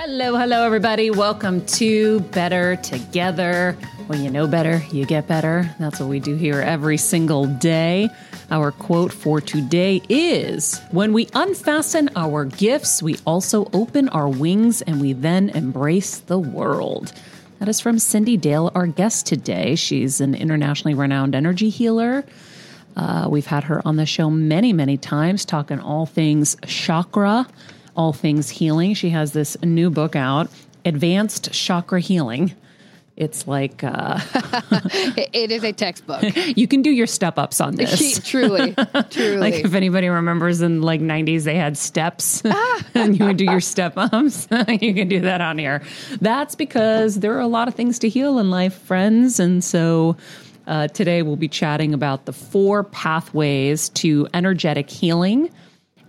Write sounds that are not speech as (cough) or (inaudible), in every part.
Hello, hello, everybody. Welcome to Better Together. When you know better, you get better. That's what we do here every single day. Our quote for today is When we unfasten our gifts, we also open our wings and we then embrace the world. That is from Cyndi Dale, our guest today. She's an internationally renowned energy healer. Uh, we've had her on the show many, many times, talking all things chakra, all things healing. She has this new book out, Advanced Chakra Healing. It's like uh, (laughs) it is a textbook. (laughs) you can do your step ups on this. truly, (laughs) truly. like if anybody remembers in like '90s, they had steps, and you would do your step ups. you can do that on here. That's because there are a lot of things to heal in life, friends, and so. Uh, today, we'll be chatting about the four pathways to energetic healing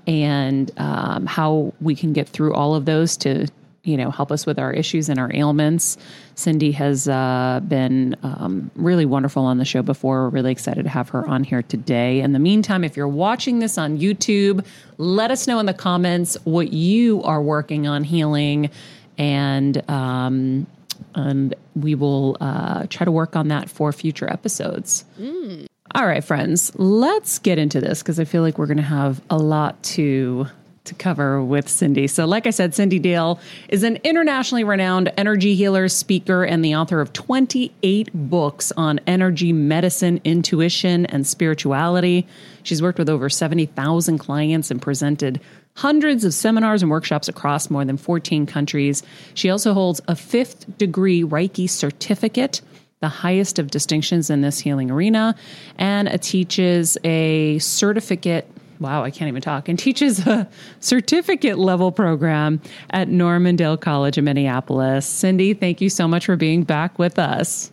and um, how we can get through all of those to you know help us with our issues and our ailments. cyndi has uh, been um, really wonderful on the show before. We're really excited to have her on here today. In the meantime, if you're watching this on YouTube, let us know in the comments what you are working on healing, and um, and we will uh, try to work on that for future episodes. Mm. All right, friends, let's get into this because I feel like we're going to have a lot to to cover with Cyndi. So, like I said, Cyndi Dale is an internationally renowned energy healer, speaker, and the author of 28 books on energy medicine, intuition, and spirituality. She's worked with over 70,000 clients and presented hundreds of seminars and workshops across more than 14 countries. She also holds a fifth degree Reiki certificate the highest of distinctions in this healing arena, and teaches a certificate wow, I can't even talk, and teaches a certificate level program at Normandale College in Minneapolis. Cyndi, thank you so much for being back with us.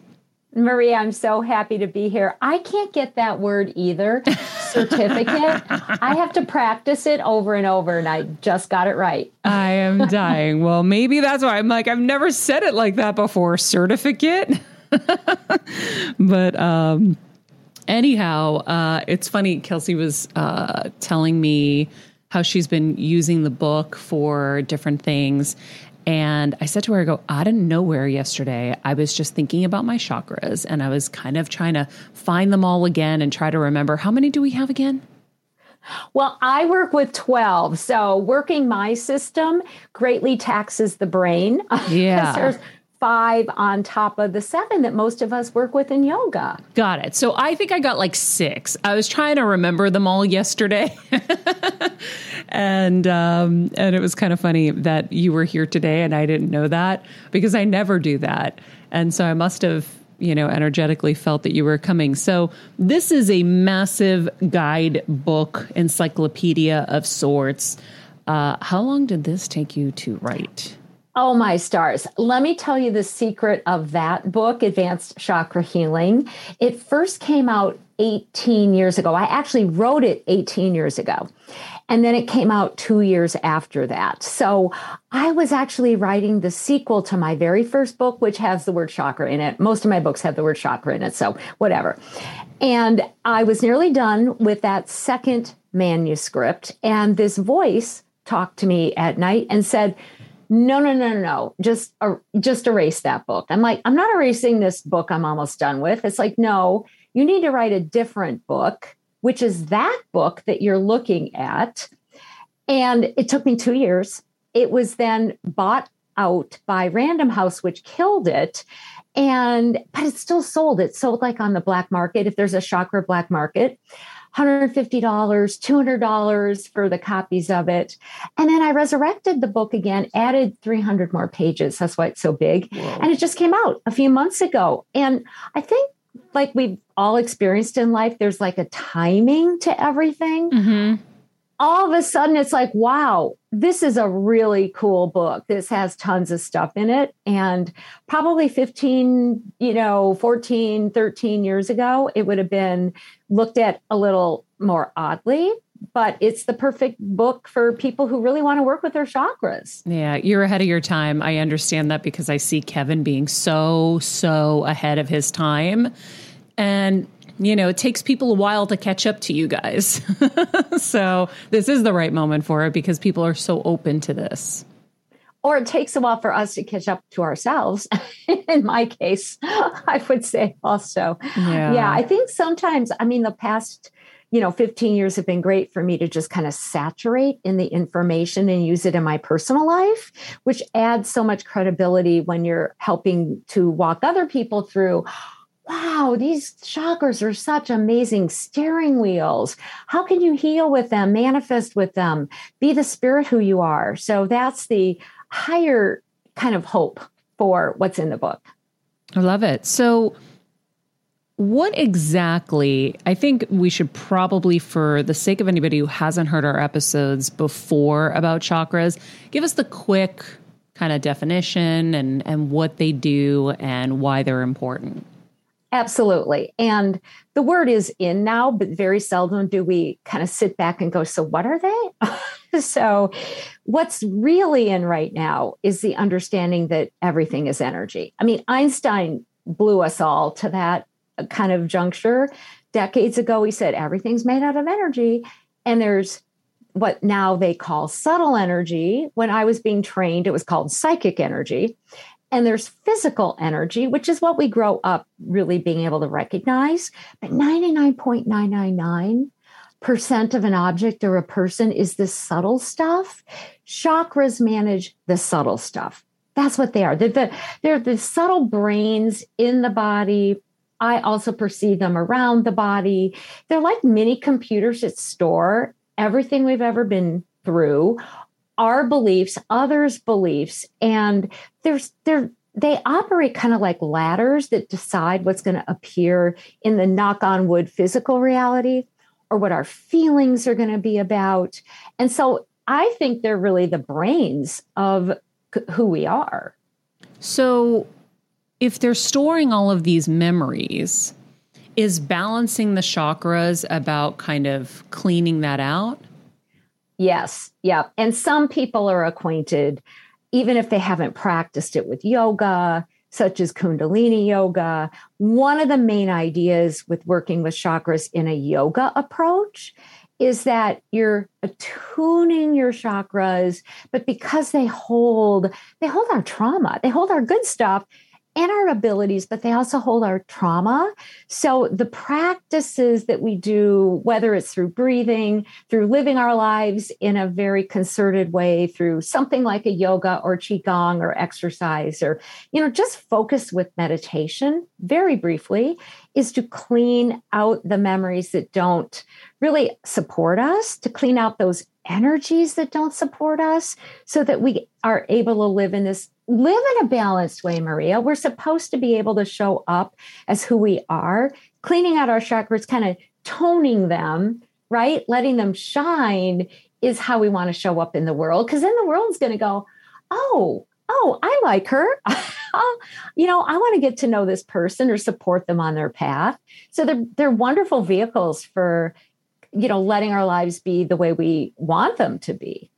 Maria, I'm so happy to be here. I can't get that word either, (laughs) certificate. I have to practice it over and over, and I just got it right. I am dying. well, maybe that's why I'm like, I've never said it like that before, certificate. (laughs) but um, anyhow, uh, it's funny. Kelsey was uh, telling me how she's been using the book for different things. And I said to her, I go, out of nowhere yesterday, I was just thinking about my chakras and I was kind of trying to find them all again and try to remember how many do we have again? Well, I work with 12. So working my system greatly taxes the brain. (laughs) Yeah five on top of the seven that most of us work with in yoga. Got it. So I think I got like six. I was trying to remember them all (laughs) yesterday. and um, and it was kind of funny that you were here today and I didn't know that because I never do that. And so I must have you know energetically felt that you were coming so this is a massive guide book encyclopedia of sorts uh, how long did this take you to write Oh, my stars. Let me tell you the secret of that book, Advanced Chakra Healing. It first came out 18 years ago. I actually wrote it 18 years ago. And then it came out two years after that. So I was actually writing the sequel to my very first book, which has the word chakra in it. Most of my books have the word chakra in it. So whatever. And I was nearly done with that second manuscript. And this voice talked to me at night and said, no, no, no, no. Just, uh, just erase that book. I'm like, I'm not erasing this book I'm almost done with. It's like, no, you need to write a different book which is that book that you're looking at. And it took me two years. It was then bought out by Random House, which killed it. And, but it's still sold. It's sold like on the black market. If there's a chakra black market, $150, $200 for the copies of it. And then I resurrected the book again, added 300 more pages. That's why it's so big. Whoa. And it just came out a few months ago. And I think like we've all experienced in life, there's like a timing to everything. Mm-hmm. All of a sudden, it's like, wow, this is a really cool book. This has tons of stuff in it. And probably 15, you know, 14, 13 years ago, it would have been looked at a little more oddly but it's the perfect book for people who really want to work with their chakras. Yeah, you're ahead of your time. I understand that because I see Kevin being so, so ahead of his time. And, you know, it takes people a while to catch up to you guys. (laughs) so this is the right moment for it because people are so open to this. Or it takes a while for us to catch up to ourselves. (laughs) In my case, (laughs) I would say also. Yeah. yeah, I think sometimes, I mean, the past you know 15 years have been great for me to just kind of saturate in the information and use it in my personal life which adds so much credibility when you're helping to walk other people through wow these chakras are such amazing steering wheels. How can you heal with them manifest with them be the spirit who you are? So that's the higher kind of hope for what's in the book. I love it. So what exactly, I think we should probably, for the sake of anybody who hasn't heard our episodes before about chakras, give us the quick kind of definition and, and what they do and why they're important. Absolutely. And the word is in now, but very seldom do we kind of sit back and go, so what are they? (laughs) so, what's really in right now is the understanding that everything is energy. I mean, Einstein blew us all to that uh, kind of juncture. Decades ago, he said everything's made out of energy. And there's what now they call subtle energy. When I was being trained, it was called psychic energy. And there's physical energy, which is what we grow up really being able to recognize. But 99.999% of an object or a person is this subtle stuff. Chakras manage the subtle stuff. That's what they are. They're the, they're the subtle brains in the body I also perceive them around the body. They're like mini computers that store everything we've ever been through, our beliefs, others' beliefs, and there's they're they operate kind of like ladders that decide what's going to appear in the knock on wood physical reality or what our feelings are going to be about. And so I think they're really the brains of who we are. So if they're storing all of these memories, is balancing the chakras about kind of cleaning that out? Yes. Yeah. And some people are acquainted, even if they haven't practiced it with yoga, such as Kundalini yoga. One of the main ideas with working with chakras in a yoga approach is that you're attuning your chakras, but because they hold, they hold our trauma, they hold our good stuff and our abilities, but they also hold our trauma. So the practices that we do, whether it's through breathing, through living our lives in a very concerted way, through something like a yoga or qigong or exercise, or you know, just focus with meditation, very briefly, is to clean out the memories that don't really support us, to clean out those energies that don't support us so that we are able to live in this live in a balanced way, Maria. We're supposed to be able to show up as who we are, cleaning out our chakras, kind of toning them, right? Letting them shine is how we want to show up in the world. Because then the world's going to go, oh, oh, I like her. (laughs) you know, I want to get to know this person or support them on their path. So they're, they're wonderful vehicles for you know, letting our lives be the way we want them to be.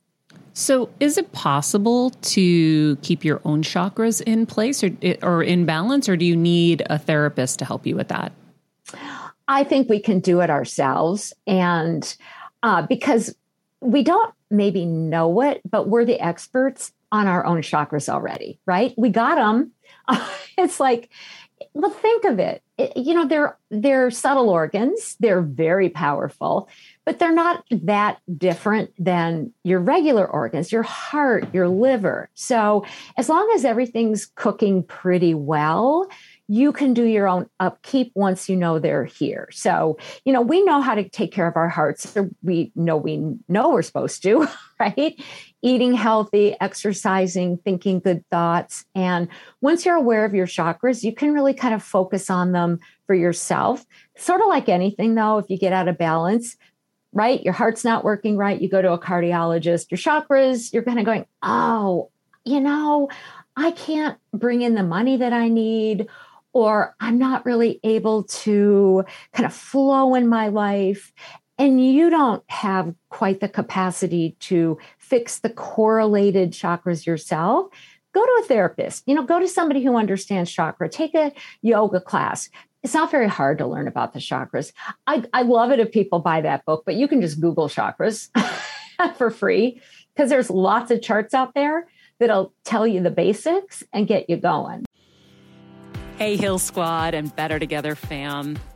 So, is it possible to keep your own chakras in place or, or in balance, or do you need a therapist to help you with that? I think we can do it ourselves. And uh, because we don't maybe know it, but we're the experts on our own chakras already, right? We got them. (laughs) it's like, well, think of it. it. You know, they're they're subtle organs. They're very powerful, but they're not that different than your regular organs, your heart, your liver. So, as long as everything's cooking pretty well, you can do your own upkeep once you know they're here. So, you know, we know how to take care of our hearts. We know we know we're supposed to, (laughs) right? Eating healthy, exercising, thinking good thoughts. And once you're aware of your chakras, you can really kind of focus on them for yourself. Sort of like anything, though, if you get out of balance, right? Your heart's not working right. You go to a cardiologist, your chakras, you're kind of going, oh, you know, I can't bring in the money that I need or I'm not really able to kind of flow in my life. And you don't have quite the capacity to fix the correlated chakras yourself. Go to a therapist, you know, go to somebody who understands chakra, take a yoga class. It's not very hard to learn about the chakras. I, I love it if people buy that book, but you can just Google chakras (laughs) for free because there's lots of charts out there that'll tell you the basics and get you going. Hey, Heal Squad and Better Together fam.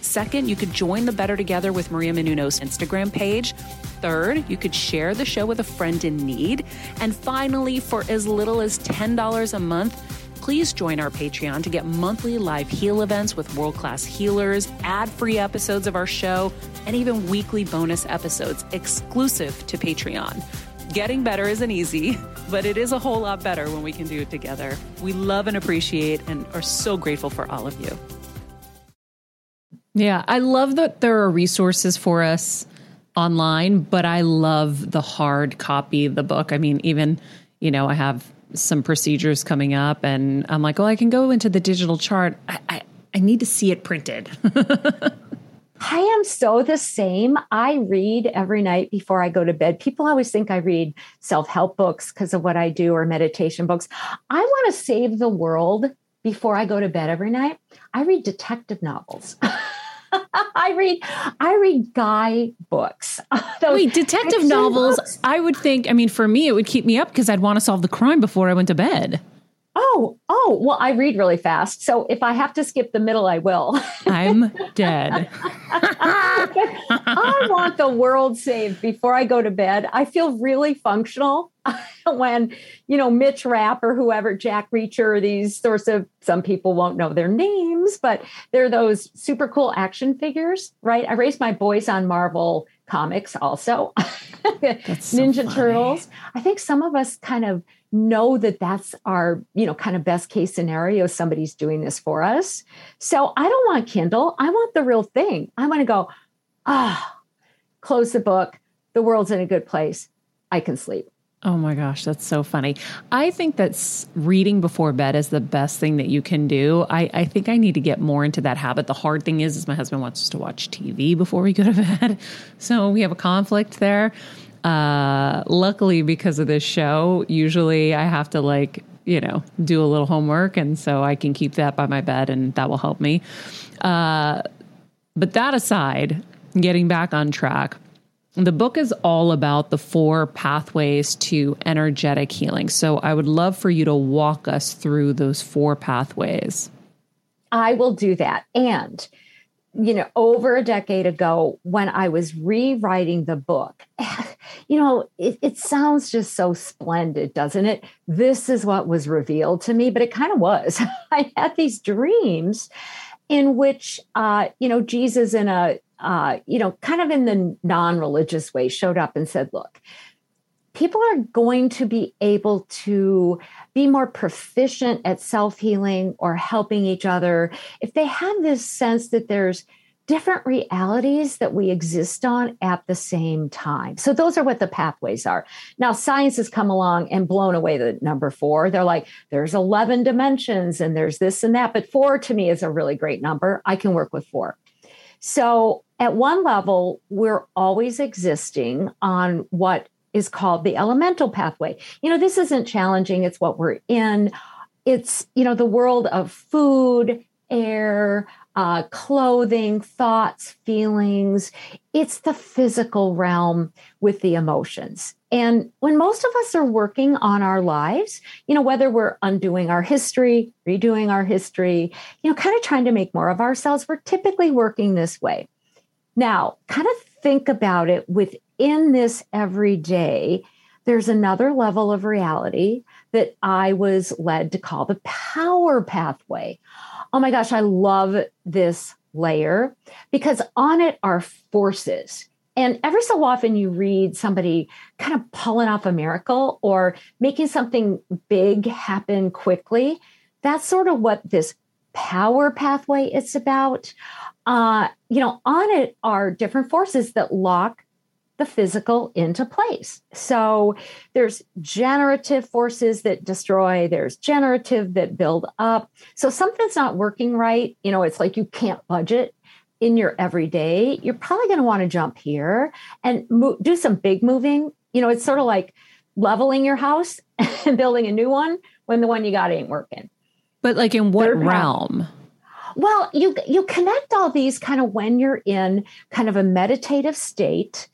Second, you could join the Better Together with Maria Menounos Instagram page. Third, you could share the show with a friend in need. And finally, for as little as $10 a month, please join our Patreon to get monthly live heal events with world class healers, ad free episodes of our show, and even weekly bonus episodes exclusive to Patreon. Getting better isn't easy, (laughs) but it is a whole lot better when we can do it together. We love and appreciate and are so grateful for all of you. Yeah, I love that there are resources for us online, but I love the hard copy of the book. I mean, even, you know, I have some procedures coming up and I'm like, well, I can go into the digital chart. I, I, I need to see it printed. (laughs) I am so the same. I read every night before I go to bed. People always think I read self help books because of what I do or meditation books. I want to save the world before I go to bed every night. I read detective novels. (laughs) (laughs) I read I read guy books. (laughs) Wait, detective novels, books. I would think, I mean, for me, it would keep me up because I'd want to solve the crime before I went to bed. Oh, oh, well, I read really fast. So if I have to skip the middle, I will. I'm (laughs) dead. I want the world saved before I go to bed. I feel really functional (laughs) when, you know, Mitch Rapp or whoever, Jack Reacher, these sorts of, some people won't know their names, but they're those super cool action figures, right? I raised my boys on Marvel comics also. (laughs) Ninja so Turtles. I think some of us kind of know that that's our you know kind of best case scenario somebody's doing this for us. So i don't want kindle. I want the real thing. I want to go ah close the book. The world's in a good place. I can sleep Oh my gosh, that's so funny. I think that reading before bed is the best thing that you can do. I, I think I need to get more into that habit. The hard thing is, is my husband wants us to watch TV before we go to (laughs) bed. So we have a conflict there. Uh, luckily, because of this show, usually I have to like, you know, do a little homework. And so I can keep that by my bed and that will help me. Uh, but that aside, getting back on track, the book is all about the four pathways to energetic healing. So I would love for you to walk us through those four pathways. I will do that. And you know, over a decade ago when I was rewriting the book, (laughs) you know, it, it, sounds just so splendid, doesn't it? This is what was revealed to me, but it kind of was. (laughs) I had these dreams in which, uh, you know, Jesus in a uh, you know, kind of in the non religious way, showed up and said, look, people are going to be able to be more proficient at self healing or helping each other if they have this sense that there's different realities that we exist on at the same time. So those are what the pathways are. Now science has come along and blown away the number 4. They're like there's 11 dimensions and there's this and that, but 4 to me is a really great number. I can work with 4. So at one level, we're always existing on what is called the elemental pathway. You know, this isn't challenging, it's what we're in. It's, you know, the world of food, air, uh, clothing, thoughts, feelings. It's the physical realm with the emotions. And when most of us are working on our lives, you know, whether we're undoing our history, redoing our history, you know, kind of trying to make more of ourselves, we're typically working this way. Now, kind of think about it within this every day. There's another level of reality that I was led to call the power pathway. Oh my gosh, I love this layer because on it are forces. And every so often you read somebody kind of pulling off a miracle or making something big happen quickly. That's sort of what this power pathway is about. Uh, you know, on it are different forces that lock the physical into place. So there's generative forces that destroy, there's generative that build up. So something's not working right, you know, it's like you can't budget in your everyday. You're probably going to want to jump here and mo- do some big moving. You know, it's sort of like leveling your house (laughs) and building a new one when the one you got ain't working. But like in what Third realm? Well, you you connect all these kind of when you're in kind of a meditative state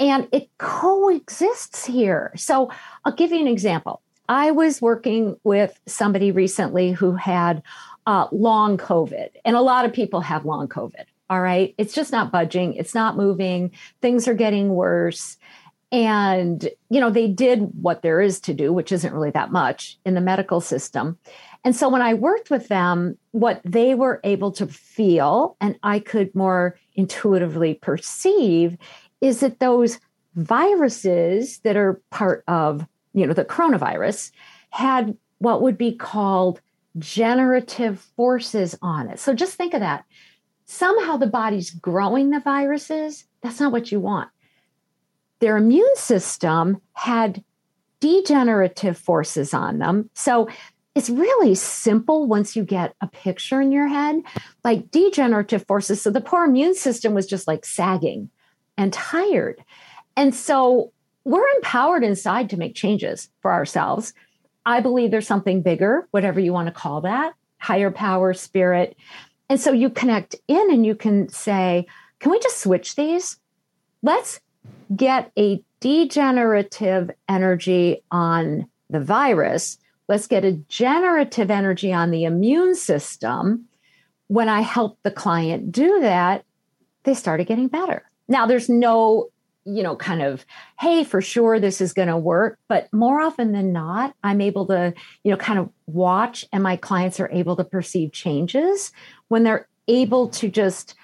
and it coexists here. So I'll give you an example. I was working with somebody recently who had uh, long COVID, and a lot of people have long COVID. All right. It's just not budging, it's not moving, things are getting worse. And, you know, they did what there is to do, which isn't really that much in the medical system. And so when I worked with them, what they were able to feel and I could more intuitively perceive is that those viruses that are part of, you know, the coronavirus had what would be called generative forces on it. So just think of that. Somehow the body's growing the viruses. That's not what you want. Their immune system had degenerative forces on them. So it's really simple once you get a picture in your head, like degenerative forces. So the poor immune system was just like sagging and tired. And so we're empowered inside to make changes for ourselves. I believe there's something bigger, whatever you want to call that, higher power, spirit. And so you connect in and you can say, can we just switch these? Let's get a degenerative energy on the virus. Let's get a generative energy on the immune system. When I help the client do that, they started getting better. Now, there's no, you know, kind of, hey, for sure this is going to work. But more often than not, I'm able to, you know, kind of watch and my clients are able to perceive changes when they're able to just,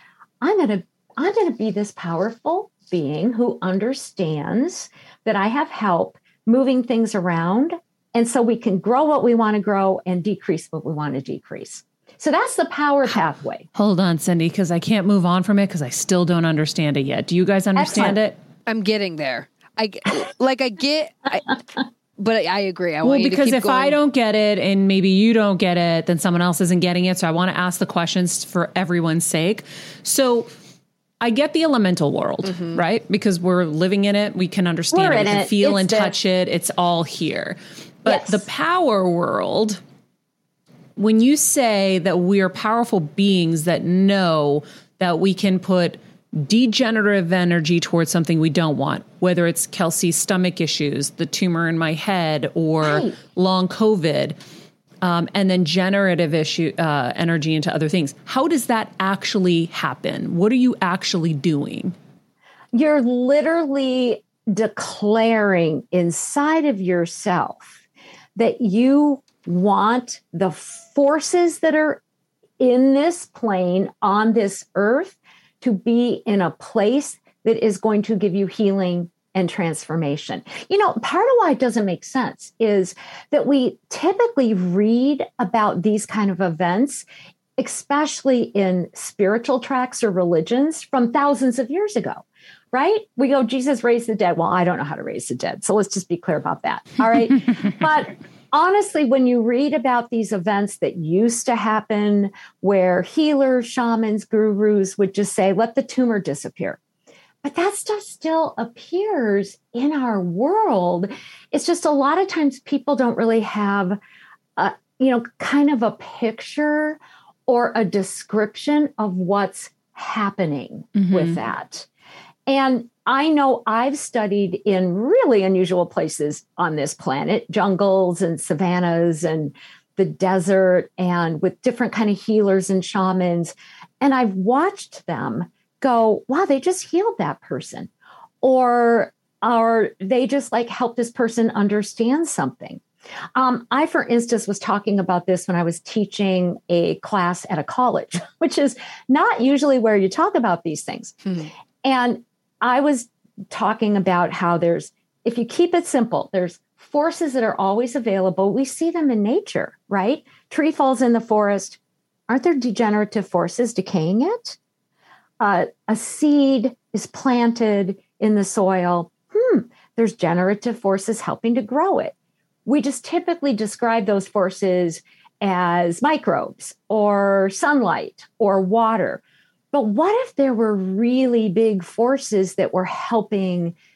I'm going to, I'm going to be this powerful being who understands that I have help moving things around. And so we can grow what we want to grow and decrease what we want to decrease. So that's the power pathway. Hold on, Cyndi, because I can't move on from it because I still don't understand it yet. Do you guys understand Excellent. it? I'm getting there. I like I get, I, but I agree. I well, because if going. I don't get it and maybe you don't get it, then someone else isn't getting it. So I want to ask the questions for everyone's sake. So I get the elemental world, mm-hmm. right? Because we're living in it, we can understand we're it, we can it. feel it's and the, touch it. It's all here. But yes. the power world, when you say that we are powerful beings that know that we can put degenerative energy towards something we don't want, whether it's Kelsey's stomach issues, the tumor in my head, or right. long COVID, um, and then generative issue uh, energy into other things. How does that actually happen? What are you actually doing? You're literally declaring inside of yourself that you want the forces that are in this plane on this earth to be in a place that is going to give you healing and transformation. You know, part of why it doesn't make sense is that we typically read about these kind of events, especially in spiritual tracks or religions from thousands of years ago. Right? We go, Jesus raised the dead. Well, I don't know how to raise the dead. So let's just be clear about that. All right. (laughs) but honestly, when you read about these events that used to happen where healers, shamans, gurus would just say, let the tumor disappear but that stuff still appears in our world. It's just a lot of times people don't really have a, you know, kind of a picture or a description of what's happening mm-hmm. with that. And I know I've studied in really unusual places on this planet, jungles and savannas and the desert and with different kind of healers and shamans and I've watched them go, wow, they just healed that person. Or, or they just like help this person understand something. Um, I, for instance, was talking about this when I was teaching a class at a college, (laughs) which is not usually where you talk about these things. Hmm. And I was talking about how there's, if you keep it simple, there's forces that are always available. We see them in nature, right? Tree falls in the forest. Aren't there degenerative forces decaying it? uh, a seed is planted in the soil, hmm, there's generative forces helping to grow it. We just typically describe those forces as microbes or sunlight or water. But what if there were really big forces that were helping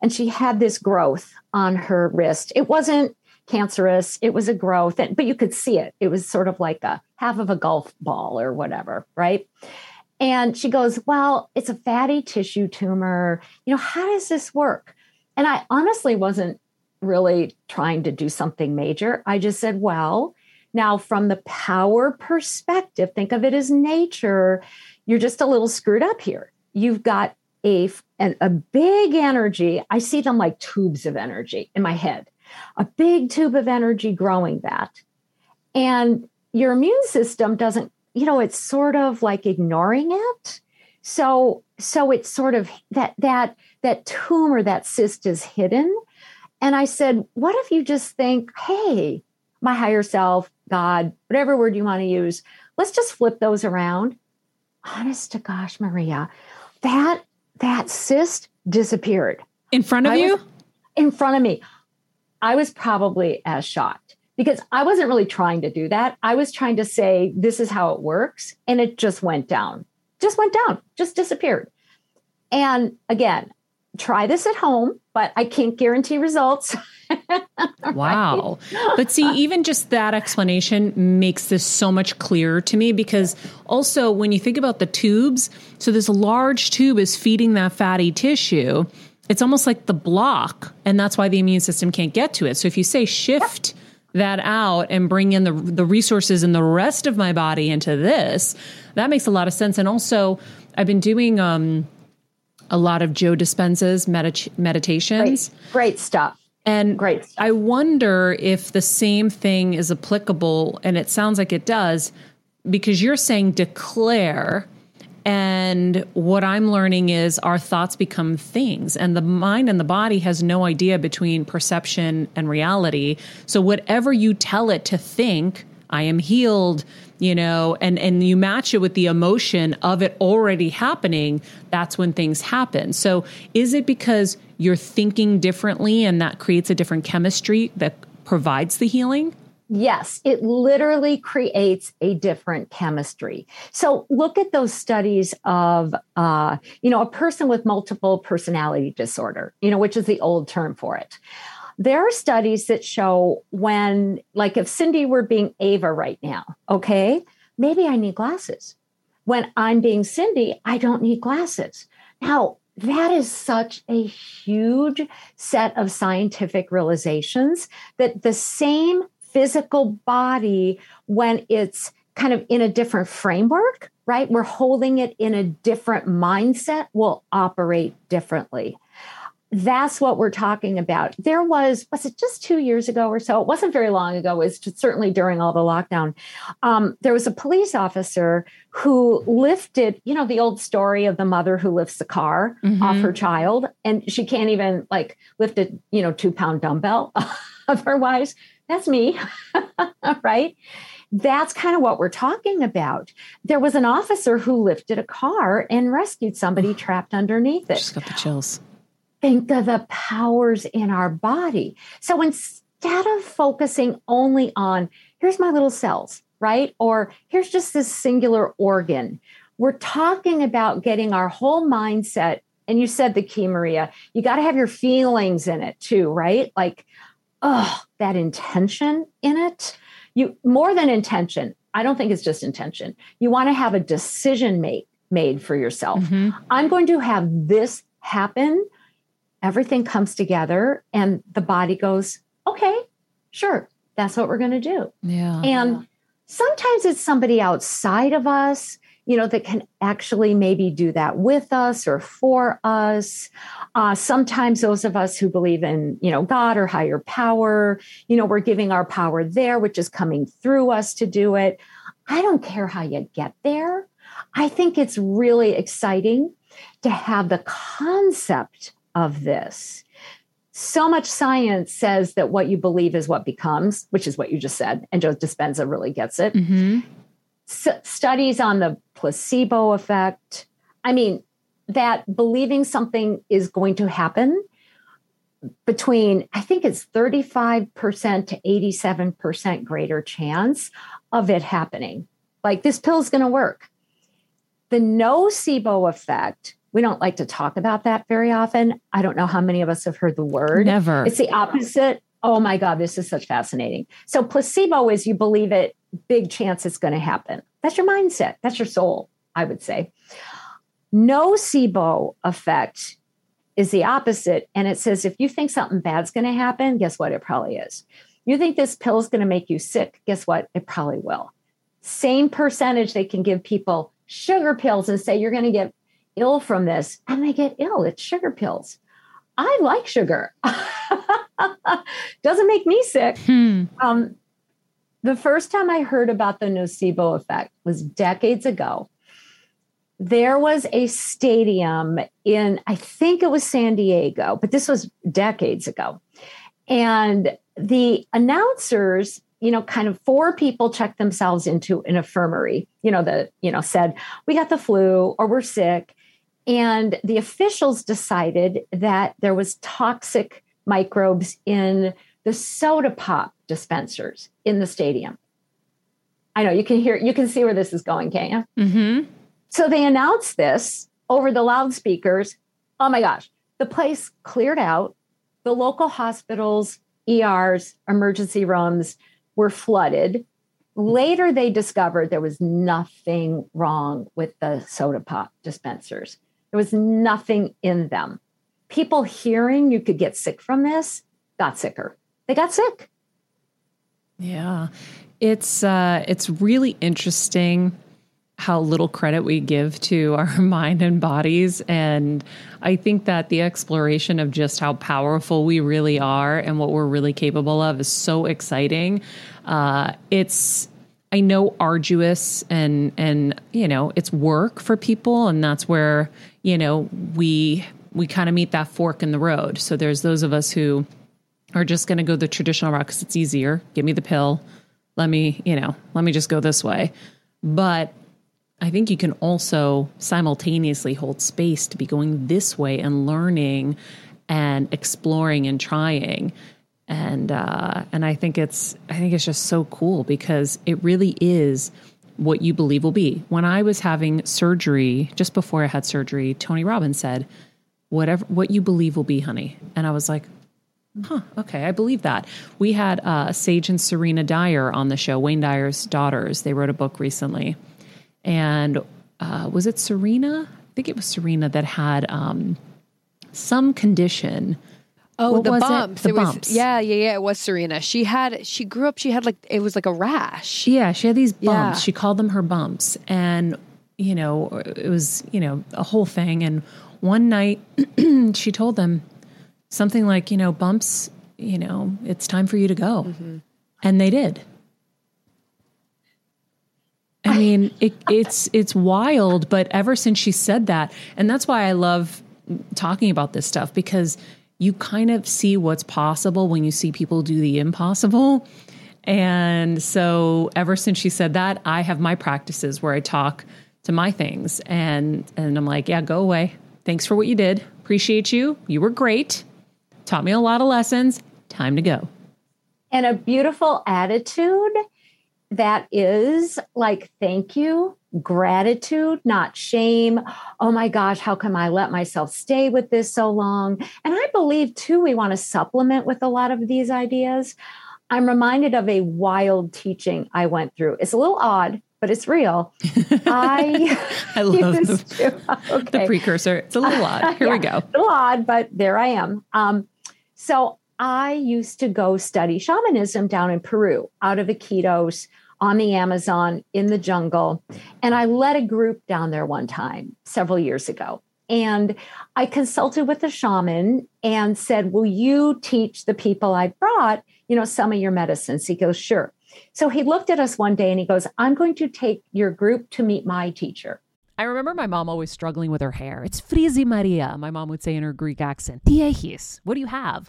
and she had this growth on her wrist. It wasn't cancerous, it was a growth, but you could see it. It was sort of like a half of a golf ball or whatever, right? And she goes, Well, it's a fatty tissue tumor. You know, how does this work? And I honestly wasn't really trying to do something major. I just said, Well, now from the power perspective, think of it as nature. You're just a little screwed up here you've got a, a, a big energy. I see them like tubes of energy in my head, a big tube of energy growing that. And your immune system doesn't, you know, it's sort of like ignoring it. So, so it's sort of that, that, that tumor, that cyst is hidden. And I said, what if you just think, hey, my higher self, God, whatever word you want to use, let's just flip those around. Honest to gosh, Maria, that that cyst disappeared in front of I you in front of me i was probably as shocked because I wasn't really trying to do that. I was trying to say, this is how it works. And it just went down, just went down, just disappeared. And again, try this at home, but I can't guarantee results. (laughs) wow. But see, even just that explanation makes this so much clearer to me because also when you think about the tubes, so this large tube is feeding that fatty tissue. It's almost like the block, and that's why the immune system can't get to it. So if you say shift that out and bring in the the resources in the rest of my body into this, that makes a lot of sense. And also, I've been doing um, a lot of Joe Dispenza's medit- meditations. Great, great stuff. And Great. I wonder if the same thing is applicable, and it sounds like it does, because you're saying declare. And what I'm learning is our thoughts become things, and the mind and the body has no idea between perception and reality. So, whatever you tell it to think, I am healed, you know, and, and you match it with the emotion of it already happening, that's when things happen. So, is it because you're thinking differently and that creates a different chemistry that provides the healing? Yes, it literally creates a different chemistry. So look at those studies of, uh, you know, a person with multiple personality disorder, you know, which is the old term for it. There are studies that show when, like, if Cyndi were being Ava right now, okay, maybe I need glasses. When I'm being Cyndi, I don't need glasses. Now, that is such a huge set of scientific realizations that the same physical body, when it's kind of in a different framework, right? We're holding it in a different mindset, will operate differently that's what we're talking about. There was, was it just two years ago or so? It wasn't very long ago. It was certainly during all the lockdown. Um, there was a police officer who lifted, you know, the old story of the mother who lifts the car mm-hmm. off her child, and she can't even like lift a, you know, two pound dumbbell. (laughs) Otherwise, that's me, (laughs) right? That's kind of what we're talking about. There was an officer who lifted a car and rescued somebody (sighs) trapped underneath it. Just got the chills think of the powers in our body. So instead of focusing only on, here's my little cells, right? Or here's just this singular organ, we're talking about getting our whole mindset. And you said the key, Maria, you got to have your feelings in it too, right? Like, oh, that intention in it. You more than intention. I don't think it's just intention. You want to have a decision made made for yourself. Mm-hmm. I'm going to have this happen everything comes together and the body goes, okay, sure, that's what we're going to do. Yeah. And sometimes it's somebody outside of us, you know, that can actually maybe do that with us or for us. Uh, sometimes those of us who believe in, you know, God or higher power, you know, we're giving our power there, which is coming through us to do it. I don't care how you get there. I think it's really exciting to have the concept of this. So much science says that what you believe is what becomes, which is what you just said. And Joe Dispenza really gets it. Mm-hmm. S- studies on the placebo effect. I mean, that believing something is going to happen between, I think it's 35% to 87% greater chance of it happening. Like this pill is going to work. The nocebo effect we don't like to talk about that very often. I don't know how many of us have heard the word. Never. It's the opposite. Oh my God, this is such fascinating. So, placebo is you believe it, big chance it's going to happen. That's your mindset. That's your soul, I would say. Nocebo effect is the opposite. And it says if you think something bad's going to happen, guess what? It probably is. You think this pill is going to make you sick, guess what? It probably will. Same percentage they can give people sugar pills and say you're going to get ill from this and they get ill. It's sugar pills. I like sugar. (laughs) Doesn't make me sick. Hmm. Um, the first time I heard about the nocebo effect was decades ago. There was a stadium in, I think it was San Diego, but this was decades ago. And the announcers you know, kind of four people checked themselves into an infirmary, you know, the, you know, said, we got the flu or we're sick. And the officials decided that there was toxic microbes in the soda pop dispensers in the stadium. I know you can hear, you can see where this is going, can't you? Mm-hmm. So they announced this over the loudspeakers. Oh my gosh, the place cleared out. The local hospitals, ERs, emergency rooms were flooded. Later, they discovered there was nothing wrong with the soda pop dispensers. There was nothing in them. People hearing you could get sick from this got sicker. They got sick. Yeah. It's uh it's really interesting how little credit we give to our (laughs) mind and bodies and I think that the exploration of just how powerful we really are and what we're really capable of is so exciting. Uh it's I know arduous and and you know, it's work for people and that's where, you know, we we kind of meet that fork in the road. So there's those of us who are just going to go the traditional route because it's easier. Give me the pill. Let me, you know, let me just go this way. But I think you can also simultaneously hold space to be going this way and learning and exploring and trying. And uh, and I think it's I think it's just so cool because it really is what you believe will be. When I was having surgery, just before I had surgery, Tony Robbins said, "Whatever what you believe will be, honey." And I was like, Huh, okay, I believe that. We had uh, Sage and Serena Dyer on the show, Wayne Dyer's daughters. They wrote a book recently. And uh, was it Serena? I think it was Serena that had um, some condition. Oh, What the was it? bumps. The It, was bumps. yeah, yeah, yeah. It was Serena. She had she grew up. She had like it was like a rash. Yeah, she had these bumps. Yeah. She called them her bumps. And, you know, it was, you know, a whole thing. And one night (clears throat) she told them something like, you know, bumps, you know, it's time for you to go. Mm-hmm. And they did. I mean, it, it's it's wild, but ever since she said that, and that's why I love talking about this stuff because you kind of see what's possible when you see people do the impossible. And so ever since she said that, I have my practices where I talk to my things and and I'm like, yeah, go away. Thanks for what you did. Appreciate you. You were great. Taught me a lot of lessons. Time to go. and a beautiful attitude that is like thank you gratitude not shame oh my gosh how come i let myself stay with this so long and i believe too we want to supplement with a lot of these ideas i'm reminded of a wild teaching i went through it's a little odd but it's real (laughs) i I (laughs) love the, to- (laughs) the precursor. It's a little odd. Here we go. A little odd, but there I am. Um, so I used to go study shamanism down in Peru, out of Iquitos, on the Amazon, in the jungle. And I led a group down there one time, several years ago. And I consulted with the shaman and said, Will you teach the people I brought, you know, some of your medicines? He goes, Sure. So he looked at us one day and he goes, I'm going to take your group to meet my teacher. I remember my mom always struggling with her hair. It's Frizi Maria, my mom would say in her Greek accent. Diehis, what do you have?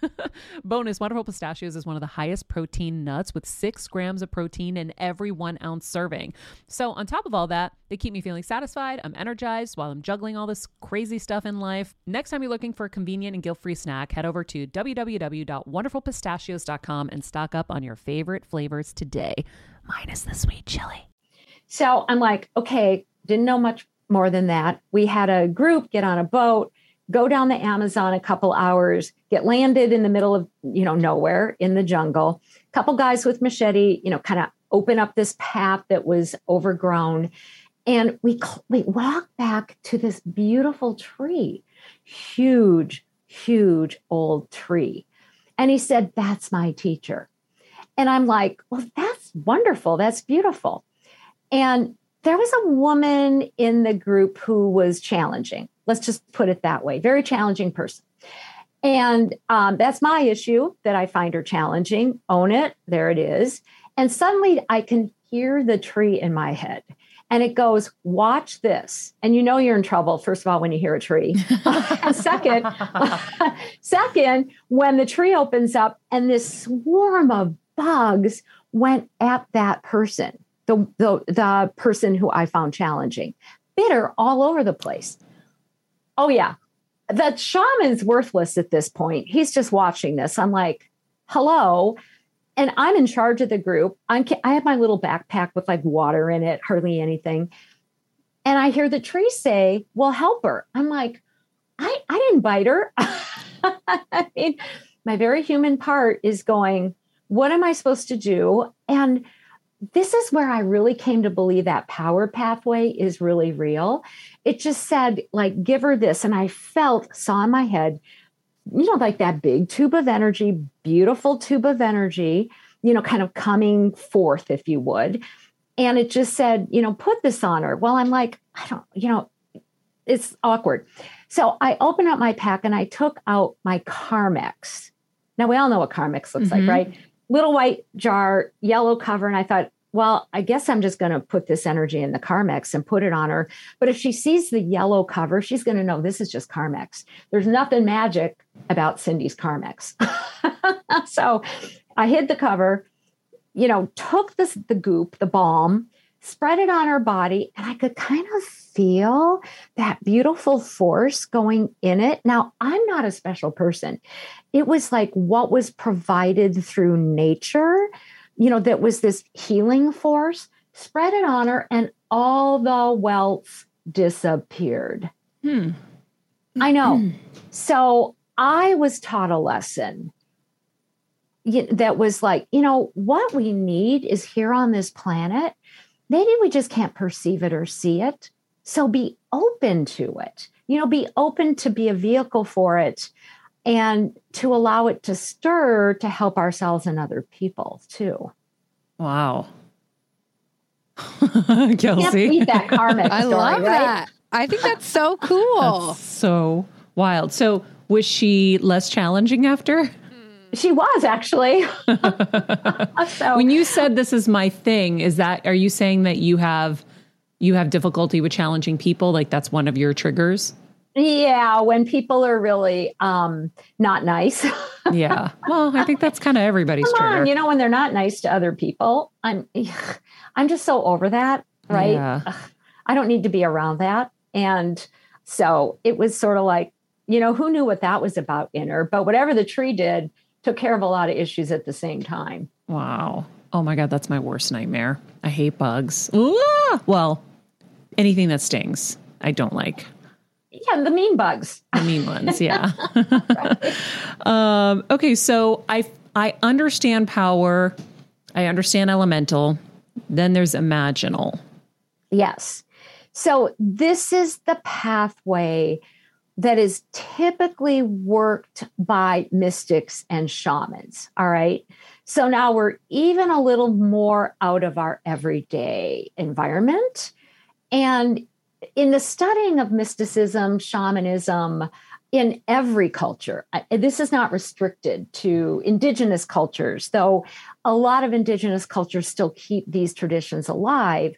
(laughs) Bonus Wonderful Pistachios is one of the highest protein nuts with six grams of protein in every one ounce serving. So, on top of all that, they keep me feeling satisfied. I'm energized while I'm juggling all this crazy stuff in life. Next time you're looking for a convenient and guilt free snack, head over to www.wonderfulpistachios.com and stock up on your favorite flavors today, minus the sweet chili. So I'm like, okay, didn't know much more than that. We had a group get on a boat, go down the Amazon a couple hours, get landed in the middle of, you know, nowhere in the jungle. Couple guys with machete, you know, kind of open up this path that was overgrown. And we we walk back to this beautiful tree, huge, huge old tree. And he said, That's my teacher. And I'm like, Well, that's wonderful. That's beautiful. And there was a woman in the group who was challenging. Let's just put it that way very challenging person. And um, that's my issue that I find her challenging. Own it. There it is. And suddenly I can hear the tree in my head. And it goes, watch this. And you know you're in trouble, first of all, when you hear a tree. and (laughs) second, (laughs) second, when the tree opens up and this swarm of bugs went at that person the, the, the person who I found challenging. Bitter all over the place. Oh, yeah. The shaman's worthless at this point. He's just watching this. I'm like, hello. And I'm in charge of the group. I'm, I have my little backpack with like water in it, hardly anything. And I hear the tree say, well, help her. I'm like, I, I didn't bite her. (laughs) I mean, my very human part is going, what am I supposed to do? And this is where I really came to believe that power pathway is really real. It just said, like, give her this. And I felt, saw in my head, you know, like that big tube of energy, beautiful tube of energy, you know, kind of coming forth, if you would. And it just said, you know, put this on her. Well, I'm like, I don't, you know, it's awkward. So I opened up my pack and I took out my Carmex. Now we all know what Carmex looks mm-hmm. like, right? little white jar, yellow cover. And I thought, well, I guess I'm just going to put this energy in the Carmex and put it on her. But if she sees the yellow cover, she's going to know this is just Carmex. There's nothing magic about Cyndi's Carmex. (laughs) so I hid the cover, you know, took this the goop, the balm, spread it on her body, and I could kind of feel that beautiful force going in it. Now, I'm not a special person. It was like what was provided through nature, you know, that was this healing force. Spread it on her, and all the welts disappeared. Hmm. I know. Hmm. So I was taught a lesson that was like, you know, what we need is here on this planet maybe we just can't perceive it or see it. So be open to it. You know, be open to be a vehicle for it and to allow it to stir to help ourselves and other people too. Wow. (laughs) Kelsey. that karmic (laughs) I story, love right? that. I think that's so (laughs) cool. That's so wild. So was she less challenging after? She was actually. so, when you said this is my thing, is that are you saying that you have you have difficulty with challenging people? Like that's one of your triggers? Yeah, when people are really um, not nice. yeah. Well, I think that's kind of everybody's Come trigger. On, you know, when they're not nice to other people, I'm I'm just so over that, right? Yeah. I don't need to be around that. And so it was sort of like, you know, who knew what that was about in her? But whatever the tree did, took care of a lot of issues at the same time. Wow. Oh my God, that's my worst nightmare. I hate bugs. Ooh, well, anything that stings, I don't like. Yeah, the mean bugs. (laughs) The mean ones, yeah. (laughs) um, okay, so I I understand power. I understand elemental. Then there's imaginal. Yes. So this is the pathway that is typically worked by mystics and shamans. All right. So now we're even a little more out of our everyday environment. And in the studying of mysticism, shamanism, in every culture, this is not restricted to indigenous cultures, though a lot of indigenous cultures still keep these traditions alive.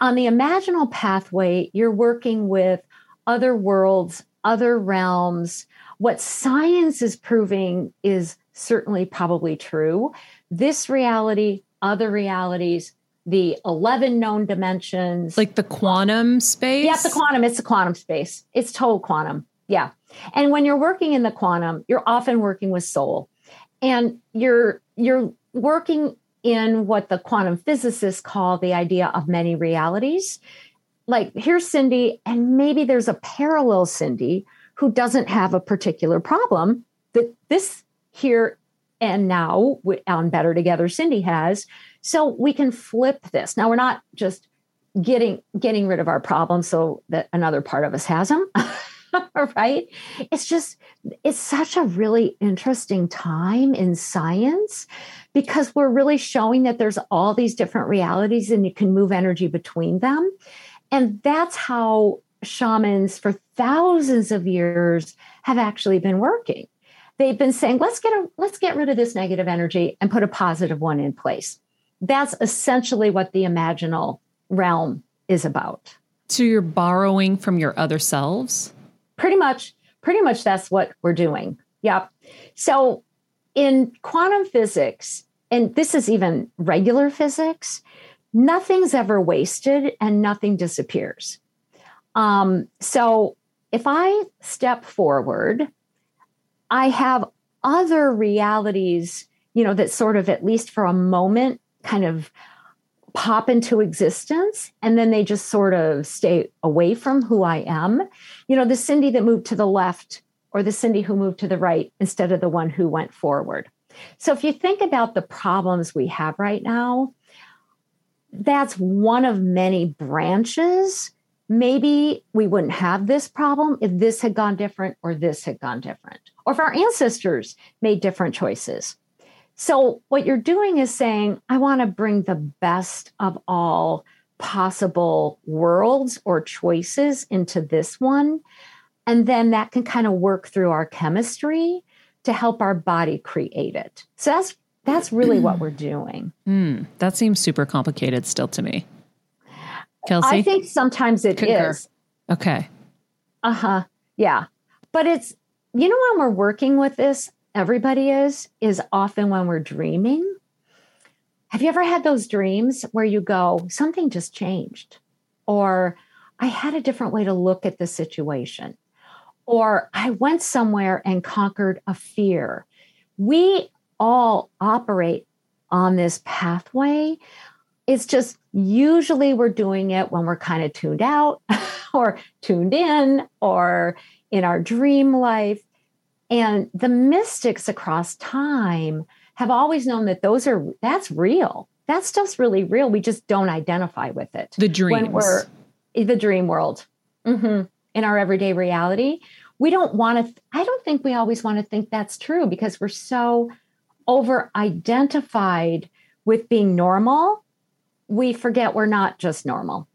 On the imaginal pathway, you're working with other worlds other realms What science is proving is certainly probably true. This reality, other realities, the 11 known dimensions. Like the quantum space? Yeah, the quantum. It's the quantum space. It's total quantum. Yeah. And when you're working in the quantum, you're often working with soul. And you're you're working in what the quantum physicists call the idea of many realities. Like here's Cyndi, and maybe there's a parallel Cyndi who doesn't have a particular problem that this here and now on Better Together Cyndi has. So we can flip this. Now we're not just getting getting rid of our problems so that another part of us has them. (laughs) right? It's just it's such a really interesting time in science because we're really showing that there's all these different realities and you can move energy between them. And that's how shamans for thousands of years have actually been working. They've been saying, let's get a, let's get rid of this negative energy and put a positive one in place. That's essentially what the imaginal realm is about. So you're borrowing from your other selves? Pretty much, pretty much that's what we're doing. Yep. So in quantum physics, and this is even regular physics, nothing's ever wasted and nothing disappears. Um, so if I step forward, I have other realities, you know, that sort of, at least for a moment, kind of pop into existence and then they just sort of stay away from who I am. You know, the Cyndi that moved to the left or the Cyndi who moved to the right instead of the one who went forward. So if you think about the problems we have right now, that's one of many branches. Maybe we wouldn't have this problem if this had gone different or this had gone different, or if our ancestors made different choices. So, what you're doing is saying, I want to bring the best of all possible worlds or choices into this one. And then that can kind of work through our chemistry to help our body create it. So that's that's really what we're doing. (clears throat) Mm, that seems super complicated still to me. Kelsey? I think sometimes it Concur. is. Okay. Uh-huh. Yeah. But it's you know when we're working with this, everybody is, is often when we're dreaming. Have you ever had those dreams where you go, something just changed? Or I had a different way to look at the situation? Or I went somewhere and conquered a fear. We all operate on this pathway. It's just usually we're doing it when we're kind of tuned out (laughs) or tuned in or in our dream life. And the mystics across time have always known that those are that's real. That's just really real. We just don't identify with it. The dreams. When we're the dream world. Mm-hmm. In our everyday reality, we don't want to. I don't think we always want to think that's true because we're so over identified with being normal. We forget we're not just normal.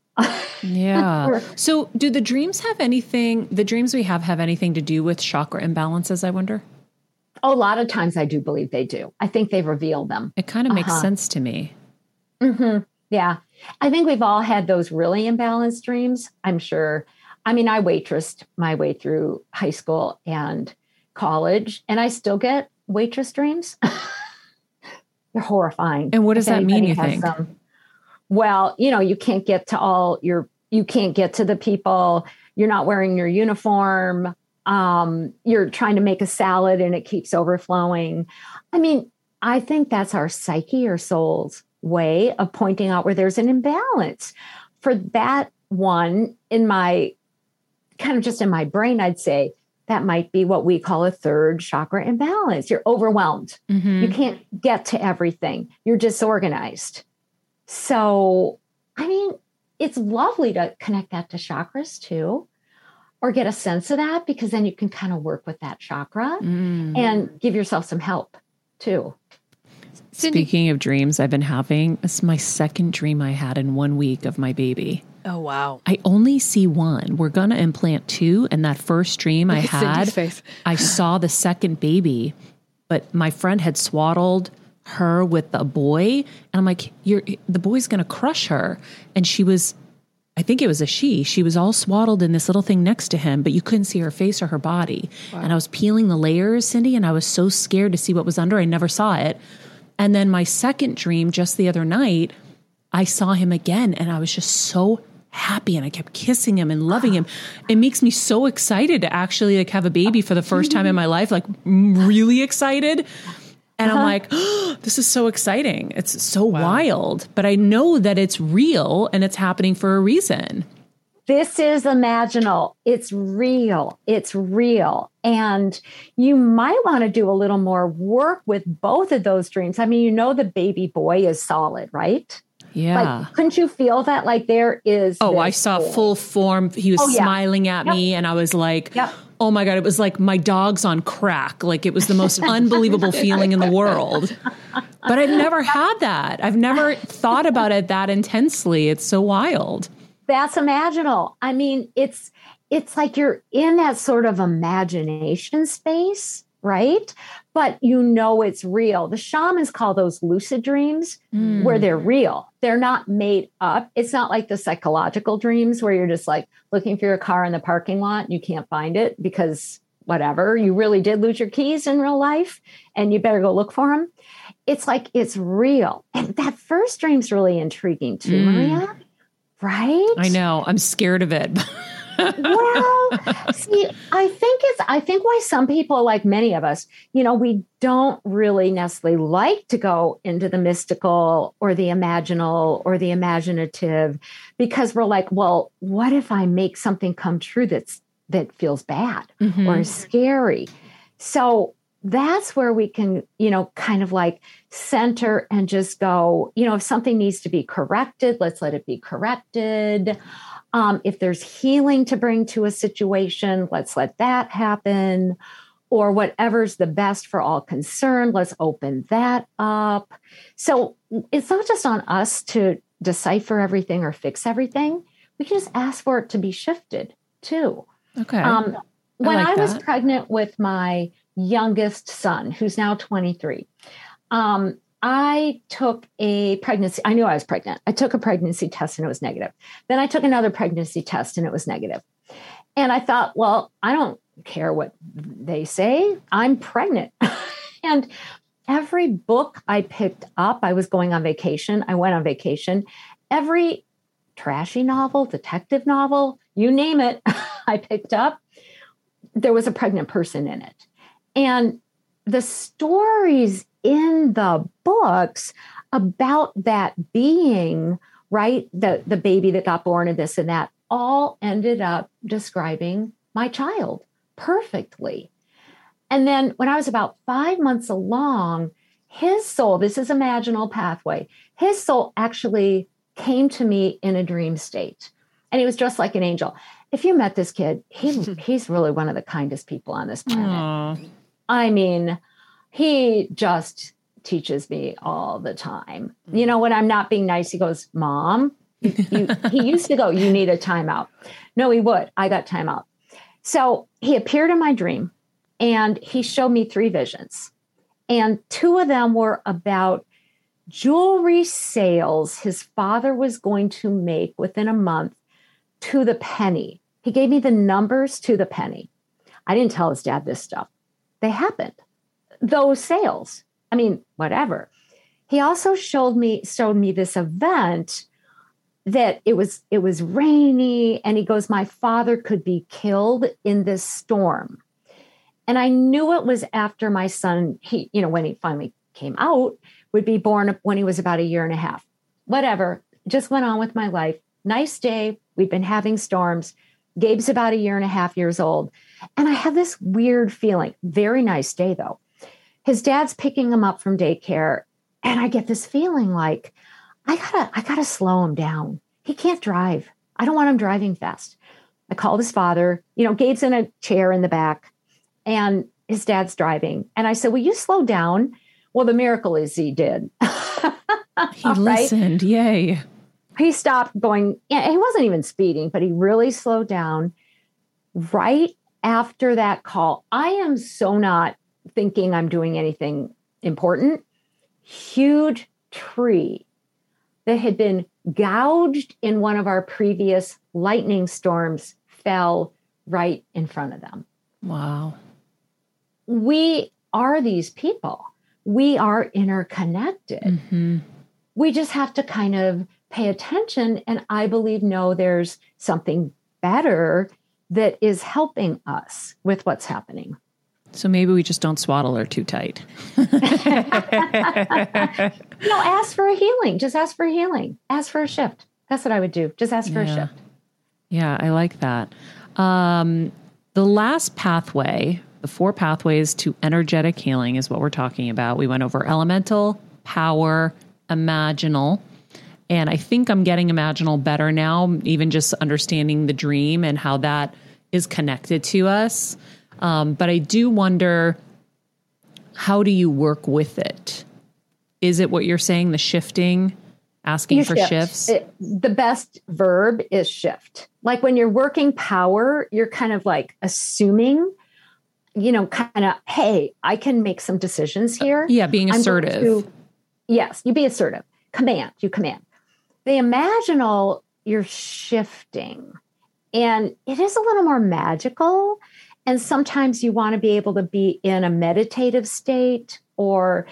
Yeah. (laughs) So, do the dreams have anything, the dreams we have have anything to do with chakra imbalances, I wonder? Oh, a lot of times I do believe they do. I think they reveal them. It kind of makes uh-huh. sense to me. Mm-hmm. Yeah. I think we've all had those really imbalanced dreams. I'm sure. I mean, I waitressed my way through high school and college, and I still get waitress dreams. (laughs) They're horrifying. And what does that mean, you think? Some, well, you know, you can't get to all your, you can't get to the people. You're not wearing your uniform. Um, you're trying to make a salad and it keeps overflowing. I mean, I think that's our psyche or soul's way of pointing out where there's an imbalance. For that one, in my kind of just in my brain, I'd say that might be what we call a third chakra imbalance. You're overwhelmed. Mm-hmm. You can't get to everything. You're disorganized. So, I mean, it's lovely to connect that to chakras too, or get a sense of that because then you can kind of work with that chakra mm. and give yourself some help too. Speaking of dreams, I've been having this is my second dream I had in one week of my baby. Oh wow. I only see one. We're gonna implant two, and that first dream I had, I saw the second baby, but my friend had swaddled her with a boy and i'm like you're the boy's going to crush her and she was I think it was a she. She was all swaddled in this little thing next to him, but you couldn't see her face or her body. And I was peeling the layers, Cyndi, and I was so scared to see what was under. I never saw it. And then my second dream, just the other night, I saw him again, and I was just so happy and I kept kissing him and loving him. It makes me so excited to actually like have a baby for the first time in my life, like really excited. And I'm uh-huh. like, oh, (gasps) this is so exciting. It's so wild. But I know that it's real and it's happening for a reason. This is imaginal. It's real. It's real. And you might want to do a little more work with both of those dreams. I mean, you know, the baby boy is solid, right? Yeah. Like, couldn't you feel that? Like there is. oh, I saw boy. full form. He was Oh, yeah. smiling at me, and I was like, Yep. Oh my God, it was like my dog's on crack. Like it was the most (laughs) unbelievable feeling in the world. But I've never had that. I've never thought about it that intensely. It's so wild. That's imaginal. I mean, it's it's like you're in that sort of imagination space, right? But you know it's real. The shamans call those lucid dreams hmm. where they're real. They're not made up. It's not like the psychological dreams where you're just like looking for your car in the parking lot and you can't find it because whatever, you really did lose your keys in real life and you better go look for them. It's like it's real. And that first dream's really intriguing too, hmm. Maria. Right? I know. I'm scared of it. (laughs) well, see, I think it's I think why some people, like many of us, you know, we don't really necessarily like to go into the mystical or the imaginal or the imaginative because we're like, well, what if I make something come true that's that feels bad mm-hmm. or scary? So that's where we can, you know, kind of like center and just go, you know, if something needs to be corrected, let's let it be corrected. Um, if there's healing to bring to a situation, let's let that happen. Or whatever's the best for all concerned, let's open that up. So it's not just on us to decipher everything or fix everything. We can just ask for it to be shifted too. okay. Um, when like I was pregnant with my youngest son, who's now 23, um, I took a pregnancy. I knew I was pregnant. I took a pregnancy test and it was negative. Then I took another pregnancy test and it was negative. And I thought, well, I don't care what they say. I'm pregnant. (laughs) and every book I picked up, I was going on vacation. I went on vacation. Every trashy novel, detective novel, you name it, (laughs) I picked up. There was a pregnant person in it. And the stories in the books about that being, right? The the baby that got born and this and that all ended up describing my child perfectly. And then when I was about 5 months along, his soul, this is imaginal pathway, his soul actually came to me in a dream state. And he was just like an angel. If you met this kid, he, (laughs) he's really one of the kindest people on this planet. Aw. I mean, he just teaches me all the time. You mm. know, when I'm not being nice, he goes, Mom, you, you, (laughs) he used to go, You need a timeout. No, he would. I got timeout. So he appeared in my dream and he showed me three visions. And two of them were about jewelry sales his father was going to make within a month to the penny. He gave me the numbers to the penny. I didn't tell his dad this stuff. They happened. Those sales. I mean, whatever. He also showed me showed me this event that it was it was rainy and he goes my father could be killed in this storm. And I knew it was after my son he you know when he finally came out would be born when he was about a year and a half. Whatever. Just went on with my life. Nice day. We'd been having storms. Gabe's about a year and a half years old. And I have this weird feeling. Very nice day, though. His dad's picking him up from daycare. And I get this feeling like, I gotta, I gotta slow him down. He can't drive. I don't want him driving fast. I called his father. You know, Gabe's in a chair in the back and his dad's driving. And I said, Will you slow down? Well, the miracle is he did. (laughs) He Right? listened. Yay. he stopped going he wasn't even speeding but he really slowed down right after that call i am so not thinking i'm doing anything important huge tree that had been gouged in one of our previous lightning storms fell right in front of them. Wow. We are these people. We are interconnected. Mm-hmm. We just have to kind of pay attention and I believe no, there's something better that is helping us with what's happening. So maybe we just don't swaddle her too tight. (laughs) know, ask for a healing. Just ask for a healing. Ask for a shift. That's what I would do. Just ask for Yeah. a shift. Yeah, I like that. Um, the last pathway, the four pathways to energetic healing, is what we're talking about. We went over elemental, power, imaginal. And I think I'm getting imaginal better now, even just understanding the dream and how that is connected to us. Um, but I do wonder how do you work with it? Is it what you're saying, the shifting, asking You for shift. shifts? It- the best verb is shift. Like when you're working power, you're kind of like assuming, you know, kind of, hey, I can make some decisions here. yeah, being assertive. to- yes, you be assertive. Command, you command. The imaginal, you're shifting. And it is a little more magical. And sometimes you want to be able to be in a meditative state, or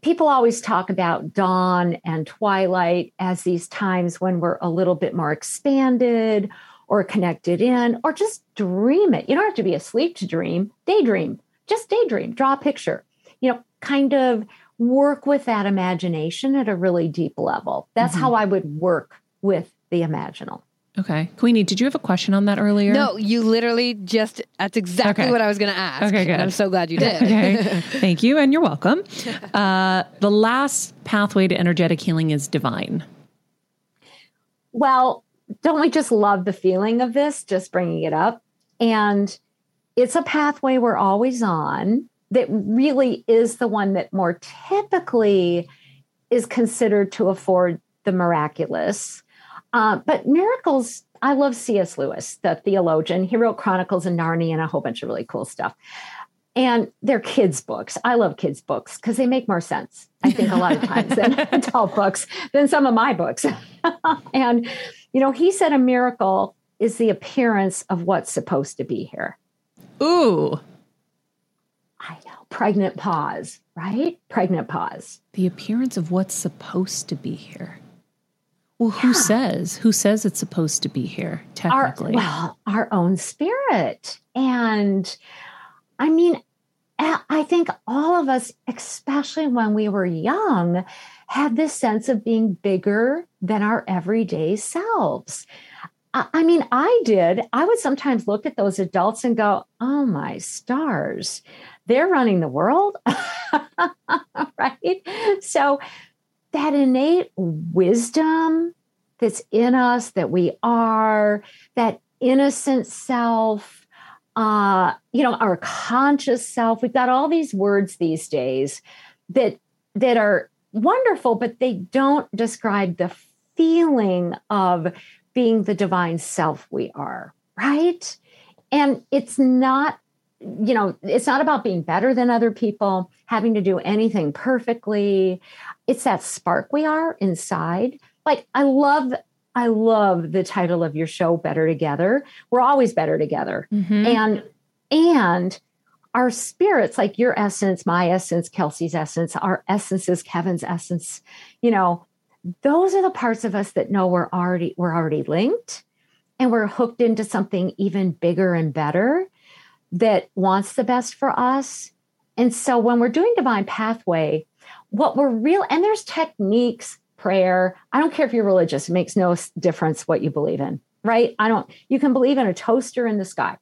people always talk about dawn and twilight as these times when we're a little bit more expanded or connected in, or just dream it. You don't have to be asleep to dream, daydream, just daydream, draw a picture, you know, kind of work with that imagination at a really deep level. That's Mhm. how I would work with the imaginal. Okay. Queenie, did you have a question on that earlier? No, you literally just, that's exactly Okay. what I was going to ask. Okay, And good. I'm so glad you did. Okay. (laughs) Thank you, and you're welcome. Uh, the last pathway to energetic healing is divine. Well, don't we just love the feeling of this, just bringing it up? And it's a pathway we're always on that really is the one that more typically is considered to afford the miraculous. Uh, but miracles, I love C.S. Lewis, the theologian. He wrote Chronicles of Narnia and a whole bunch of really cool stuff. And they're kids' books. I love kids' books because they make more sense, I think, a lot of times than (laughs) (laughs) adult books, than some of my books. (laughs) and, you know, he said a miracle is the appearance of what's supposed to be here. Ooh, I know. Pregnant pause, right? Pregnant pause. the appearance of what's supposed to be here. Well, who Yeah. says? Who says it's supposed to be here? Our, Technically, well, our own spirit. And I mean, I think all of us, especially when we were young, had this sense of being bigger than our everyday selves. I mean, I did. I would sometimes look at those adults and go, oh my stars, they're running the world. (laughs) right? So, that innate wisdom that's in us, that we are, that innocent self, uh, you know, our conscious self. We've got all these words these days that that are wonderful, but they don't describe the feeling of being the divine self we are, right? And it's not, you know, it's not about being better than other people, having to do anything perfectly. It's that spark we are inside. Like I love I love the title of your show Better Together. We're always better together. Mhm. And and our spirits, like your essence, my essence, Kelsey's essence, our essences, Kevin's essence, you know, those are the parts of us that know we're already we're already linked and we're hooked into something even bigger and better that wants the best for us. And so when we're doing divine pathway, what we're real and there's techniques, prayer. I don't care if you're religious, it makes no difference what you believe in, right? I don't you can believe in a toaster in the sky.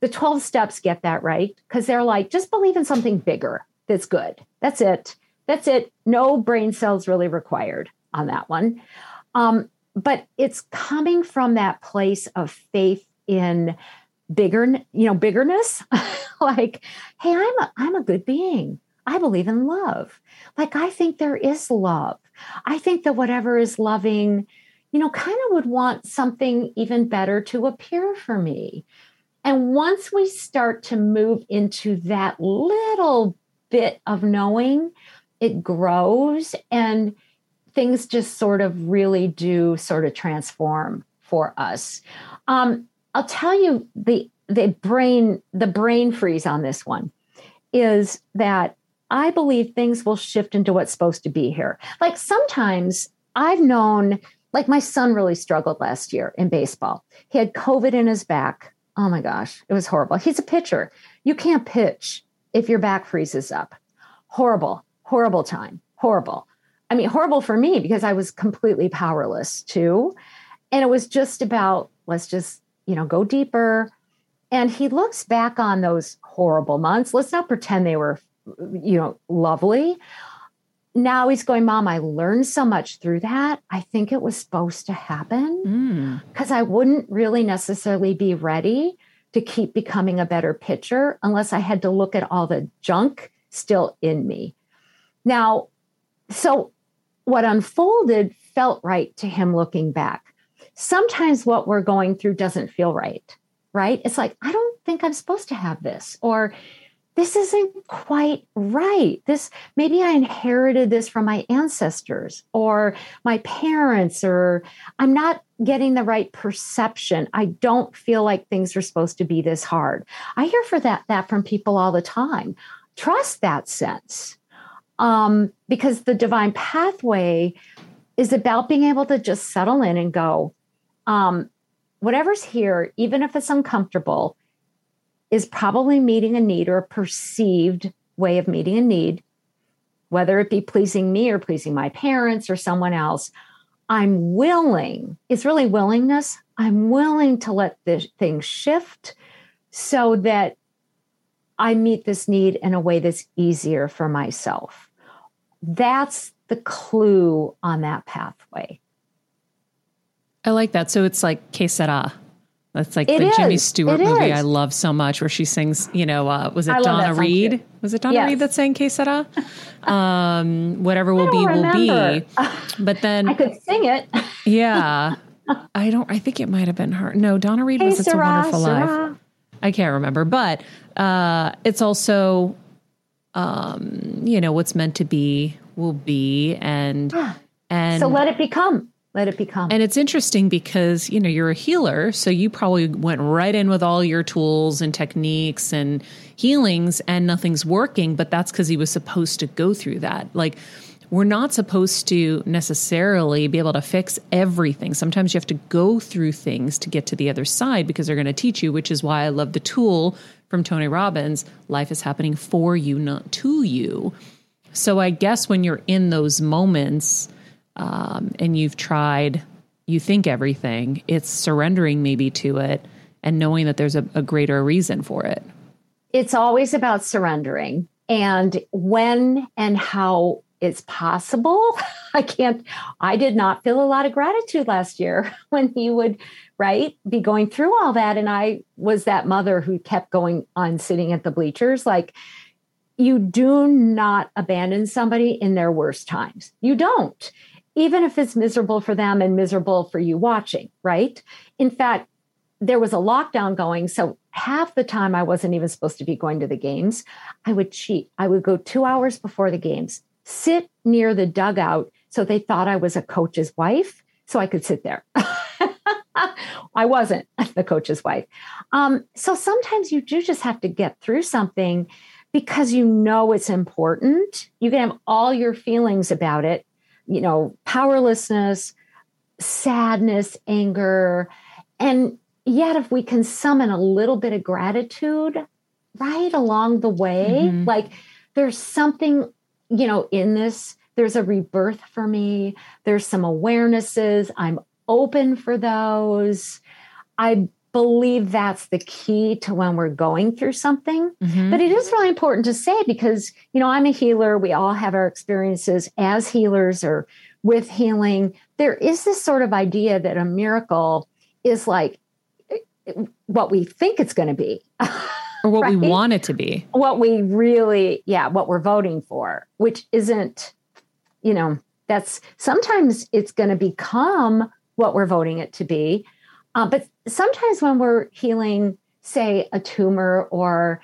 The 12 steps get that right because they're like just believe in something bigger that's good. That's it. That's it. No brain cells really required on that one. Um, but it's coming from that place of faith in bigger, you know, biggerness. (laughs) like, hey, I'm a, I'm a good being. I believe in love. Like, I think there is love. I think that whatever is loving, you know, kind of would want something even better to appear for me. And once we start to move into that little bit of knowing, it grows and things just sort of really do sort of transform for us. Um, I'll tell you the the brain the brain freeze on this one is that I believe things will shift into what's supposed to be here. Like sometimes I've known, like my son really struggled last year in baseball. He had COVID in his back. Oh my gosh, it was horrible. He's a pitcher. You can't pitch if your back freezes up. Horrible, horrible time, horrible. I mean, horrible for me because I was completely powerless too. And it was just about, let's just, you know, go deeper. And he looks back on those horrible months. Let's not pretend they were, you know, lovely. Now he's going, Mom, I learned so much through that. I think it was supposed to happen because mm. I wouldn't really necessarily be ready to keep becoming a better pitcher unless I had to look at all the junk still in me. Now, so what unfolded felt right to him looking back. Sometimes what we're going through doesn't feel right, right? It's like, I don't think I'm supposed to have this, or this isn't quite right. This maybe I inherited this from my ancestors or my parents, or I'm not getting the right perception. I don't feel like things are supposed to be this hard. I hear for that that from people all the time. Trust that sense um, because the divine pathway is about being able to just settle in and go, um, whatever's here, even if it's uncomfortable, is probably meeting a need or a perceived way of meeting a need, whether it be pleasing me or pleasing my parents or someone else. I'm willing, it's really willingness. I'm willing to let this thing shift so that I meet this need in a way that's easier for myself that's the clue on that pathway. I like that. So it's like Que Sera. That's like it the is. Jimmy Stewart it movie is. I love so much where she sings, you know, uh, was it I Donna Reed? Was it Donna yes. Reed that sang Que Sera? (laughs) Um, whatever will be, remember. will (laughs) be. But then I could sing it. (laughs) yeah. I don't, I think it might have been her. No, Donna Reed was It's a Wonderful Life. I can't remember, but uh, it's also um, you know, what's meant to be will be and (gasps) and so let it become. Let it become. And it's interesting because, you know, you're a healer, so you probably went right in with all your tools and techniques and healings and nothing's working, but that's because he was supposed to go through that. Like we're not supposed to necessarily be able to fix everything. Sometimes you have to go through things to get to the other side because they're going to teach you, which is why I love the tool from Tony Robbins life is happening for you, not to you. So I guess when you're in those moments um, and you've tried, you think everything, it's surrendering maybe to it and knowing that there's a, a greater reason for it. It's always about surrendering and when and how it's possible. (laughs) I can't, I did not feel a lot of gratitude last year (laughs) when he would, right, be going through all that. And I was that mother who kept going on sitting at the bleachers. Like, you do not abandon somebody in their worst times. You don't, even if it's miserable for them and miserable for you watching, right? In fact, there was a lockdown going. So half the time I wasn't even supposed to be going to the games. I would cheat. I would go two hours before the games, sit near the dugout so they thought I was a coach's wife so I could sit there. (laughs) I wasn't (laughs) the coach's wife. Um, so sometimes you do just have to get through something because you know it's important. You can have all your feelings about it, you know, powerlessness, sadness, anger. And yet, if we can summon a little bit of gratitude right along the way, mm-hmm. like there's something you know, in this, there's a rebirth for me. There's some awarenesses. I'm open for those. I believe that's the key to when we're going through something. Mm-hmm. But it is really important to say because, you know, I'm a healer. We all have our experiences as healers or with healing. There is this sort of idea that a miracle is like what we think it's going to be. (laughs) or what right? we want it to be. What we really, yeah, what we're voting for, which isn't, you know, that's sometimes it's going to become what we're voting it to be. Uh, but sometimes when we're healing, say, a tumor or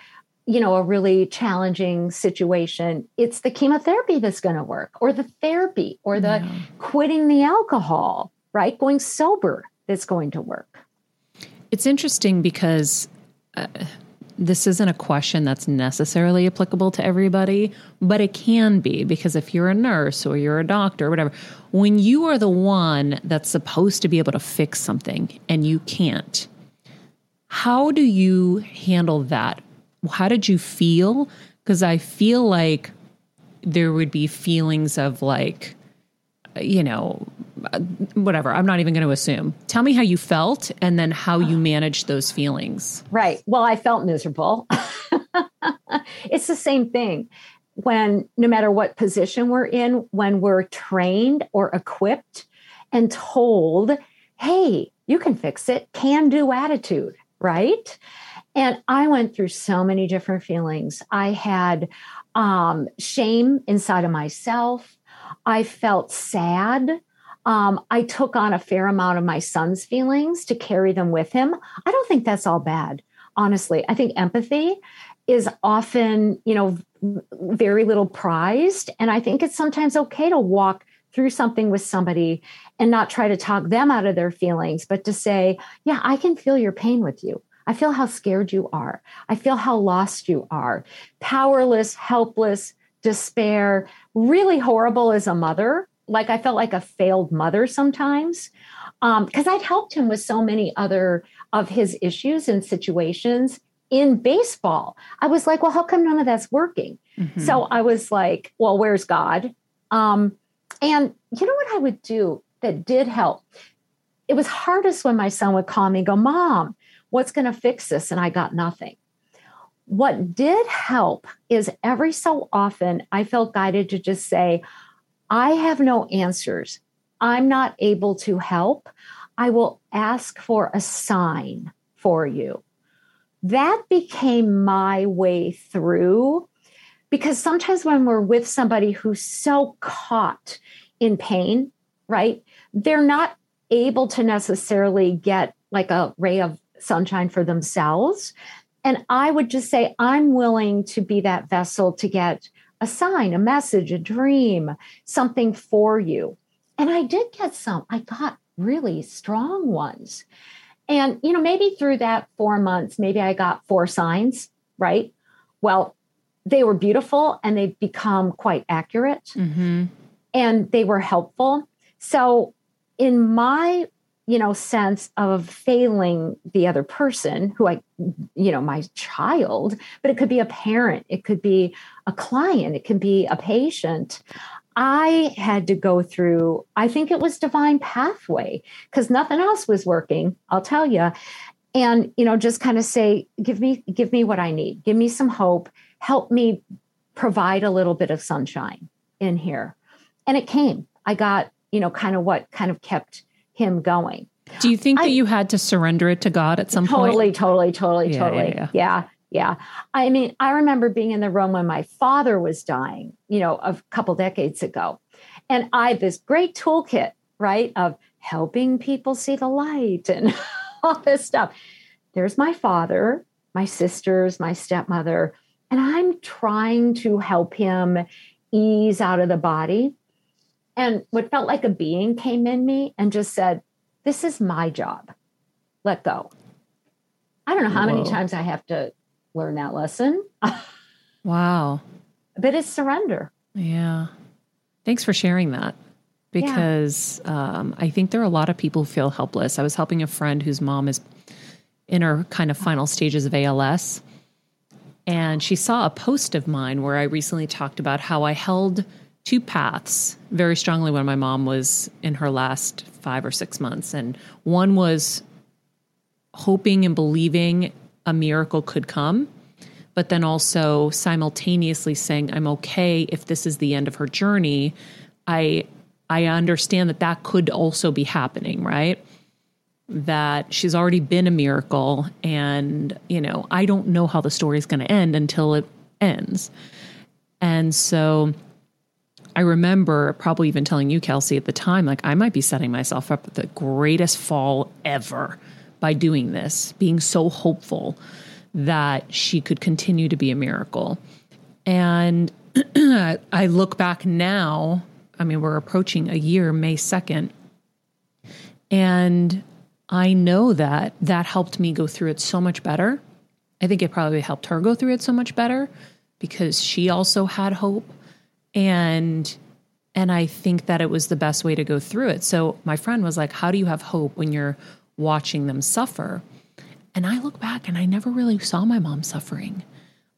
you know, a really challenging situation, it's the chemotherapy that's going to work, or the therapy, or the yeah. quitting the alcohol, right? Going sober that's going to work. It's interesting because uh, this isn't a question that's necessarily applicable to everybody, but it can be because if you're a nurse or you're a doctor or whatever, when you are the one that's supposed to be able to fix something and you can't, how do you handle that? How did you feel? Because I feel like there would be feelings of like, you know, whatever. I'm not even going to assume. Tell me how you felt and then how you managed those feelings. Right. Well, I felt miserable. (laughs) it's the same thing when no matter what position we're in, when we're trained or equipped and told, hey, you can fix it, can do attitude, right? And I went through so many different feelings. I had um, shame inside of myself. I felt sad. Um, I took on a fair amount of my son's feelings to carry them with him. I don't think that's all bad, honestly. I think empathy is often, you know, very little prized. And I think it's sometimes okay to walk through something with somebody and not try to talk them out of their feelings, but to say, yeah, I can feel your pain with you. I feel how scared you are. I feel how lost you are. Powerless, helpless, despair, really horrible as a mother like I felt like a failed mother sometimes because um, I'd helped him with so many other of his issues and situations in baseball. I was like, well, how come none of that's working? Mm-hmm. So I was like, well, where's God? Um, and you know what I would do that did help? It was hardest when my son would call me and go, Mom, what's going to fix this? And I got nothing. What did help is every so often I felt guided to just say, I have no answers. I'm not able to help. I will ask for a sign for you. That became my way through because sometimes when we're with somebody who's so caught in pain, right, they're not able to necessarily get like a ray of sunshine for themselves. And I would just say, I'm willing to be that vessel to get a sign, a message, a dream, something for you. And I did get some. I got really strong ones. And, you know, maybe through that four months, maybe I got four signs, right? Well, they were beautiful and they've become quite accurate mm-hmm. and they were helpful. So, in my you know sense of failing the other person who i you know my child but it could be a parent it could be a client it can be a patient. I had to go through i think it was divine pathway because nothing else was working i'll tell you and you know just kind of say give me give me what i need give me some hope help me provide a little bit of sunshine in here. And it came. I got you know kind of what kind of kept him going. Do you think I, that you had to surrender it to God at some totally, point? Totally, totally, yeah, totally. Yeah, yeah. yeah, yeah. I mean, I remember being in the room when my father was dying, you know, a couple decades ago. And I had this great toolkit, right, of helping people see the light and (laughs) all this stuff. There's my father, my sisters, my stepmother, and I'm trying to help him ease out of the body and what felt like a being came in me and just said, This is my job. Let go. I don't know how Whoa. many times I have to learn that lesson. (laughs) wow. But it's surrender. Yeah. Thanks for sharing that because yeah. um, I think there are a lot of people who feel helpless. I was helping a friend whose mom is in her kind of final stages of ALS. And she saw a post of mine where I recently talked about how I held two paths very strongly when my mom was in her last five or six months. And one was hoping and believing a miracle could come, but then also simultaneously saying, I'm okay if this is the end of her journey. I I understand that that could also be happening, right? That she's already been a miracle, and you know, I don't know how the story is going to end until it ends. And so I remember probably even telling you, Kelsey, at the time, like I might be setting myself up for the greatest fall ever by doing this, being so hopeful that she could continue to be a miracle. And (clears throat) I look back now, I mean, we're approaching a year, May 2nd, and I know that that helped me go through it so much better. I think it probably helped her go through it so much better because she also had hope and and I think that it was the best way to go through it. So my friend was like, "How do you have hope when you're watching them suffer?" And I look back and I never really saw my mom suffering.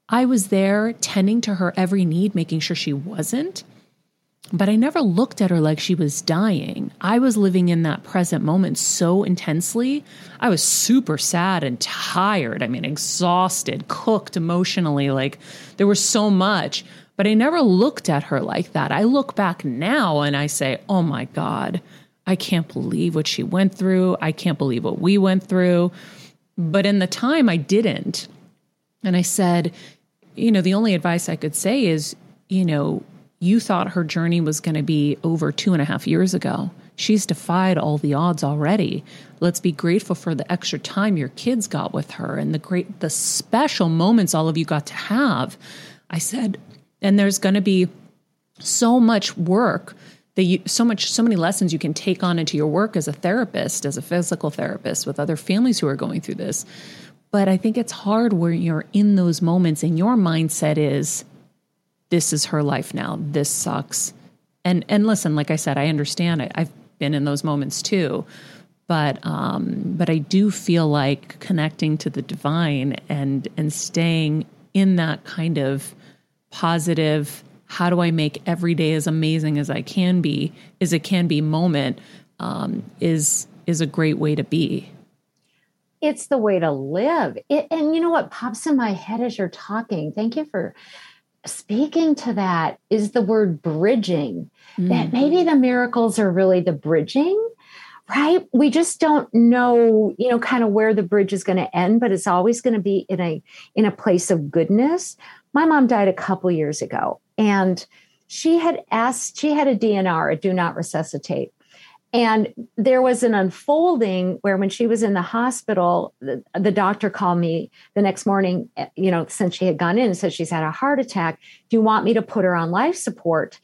I was there tending to her every need, making sure she wasn't. But I never looked at her like she was dying. I was living in that present moment so intensely. I was super sad and tired. I mean, exhausted, cooked emotionally. Like there was so much. But I never looked at her like that. I look back now and I say, oh my God, I can't believe what she went through. I can't believe what we went through. But in the time, I didn't. And I said, you know, the only advice I could say is, you know, you thought her journey was going to be over two and a half years ago. She's defied all the odds already. Let's be grateful for the extra time your kids got with her and the great, the special moments all of you got to have. I said, and there's going to be so much work that you, so much, so many lessons you can take on into your work as a therapist, as a physical therapist with other families who are going through this. But I think it's hard where you're in those moments and your mindset is, this is her life now. This sucks. And and listen, like I said, I understand. I, I've been in those moments too, but um, but I do feel like connecting to the divine and and staying in that kind of positive. How do I make every day as amazing as I can be? As it can be moment um, is is a great way to be. It's the way to live. It, and you know what pops in my head as you're talking? Thank you for speaking to that is the word bridging. Mm. That maybe the miracles are really the bridging, right? We just don't know, you know, kind of where the bridge is going to end, but it's always going to be in a in a place of goodness. My mom died a couple years ago and she had asked she had a DNR, a do not resuscitate. And there was an unfolding where, when she was in the hospital, the, the, doctor called me the next morning, eh, you know, since she had gone in and said she's had a heart attack. Do you want me to put her on life support?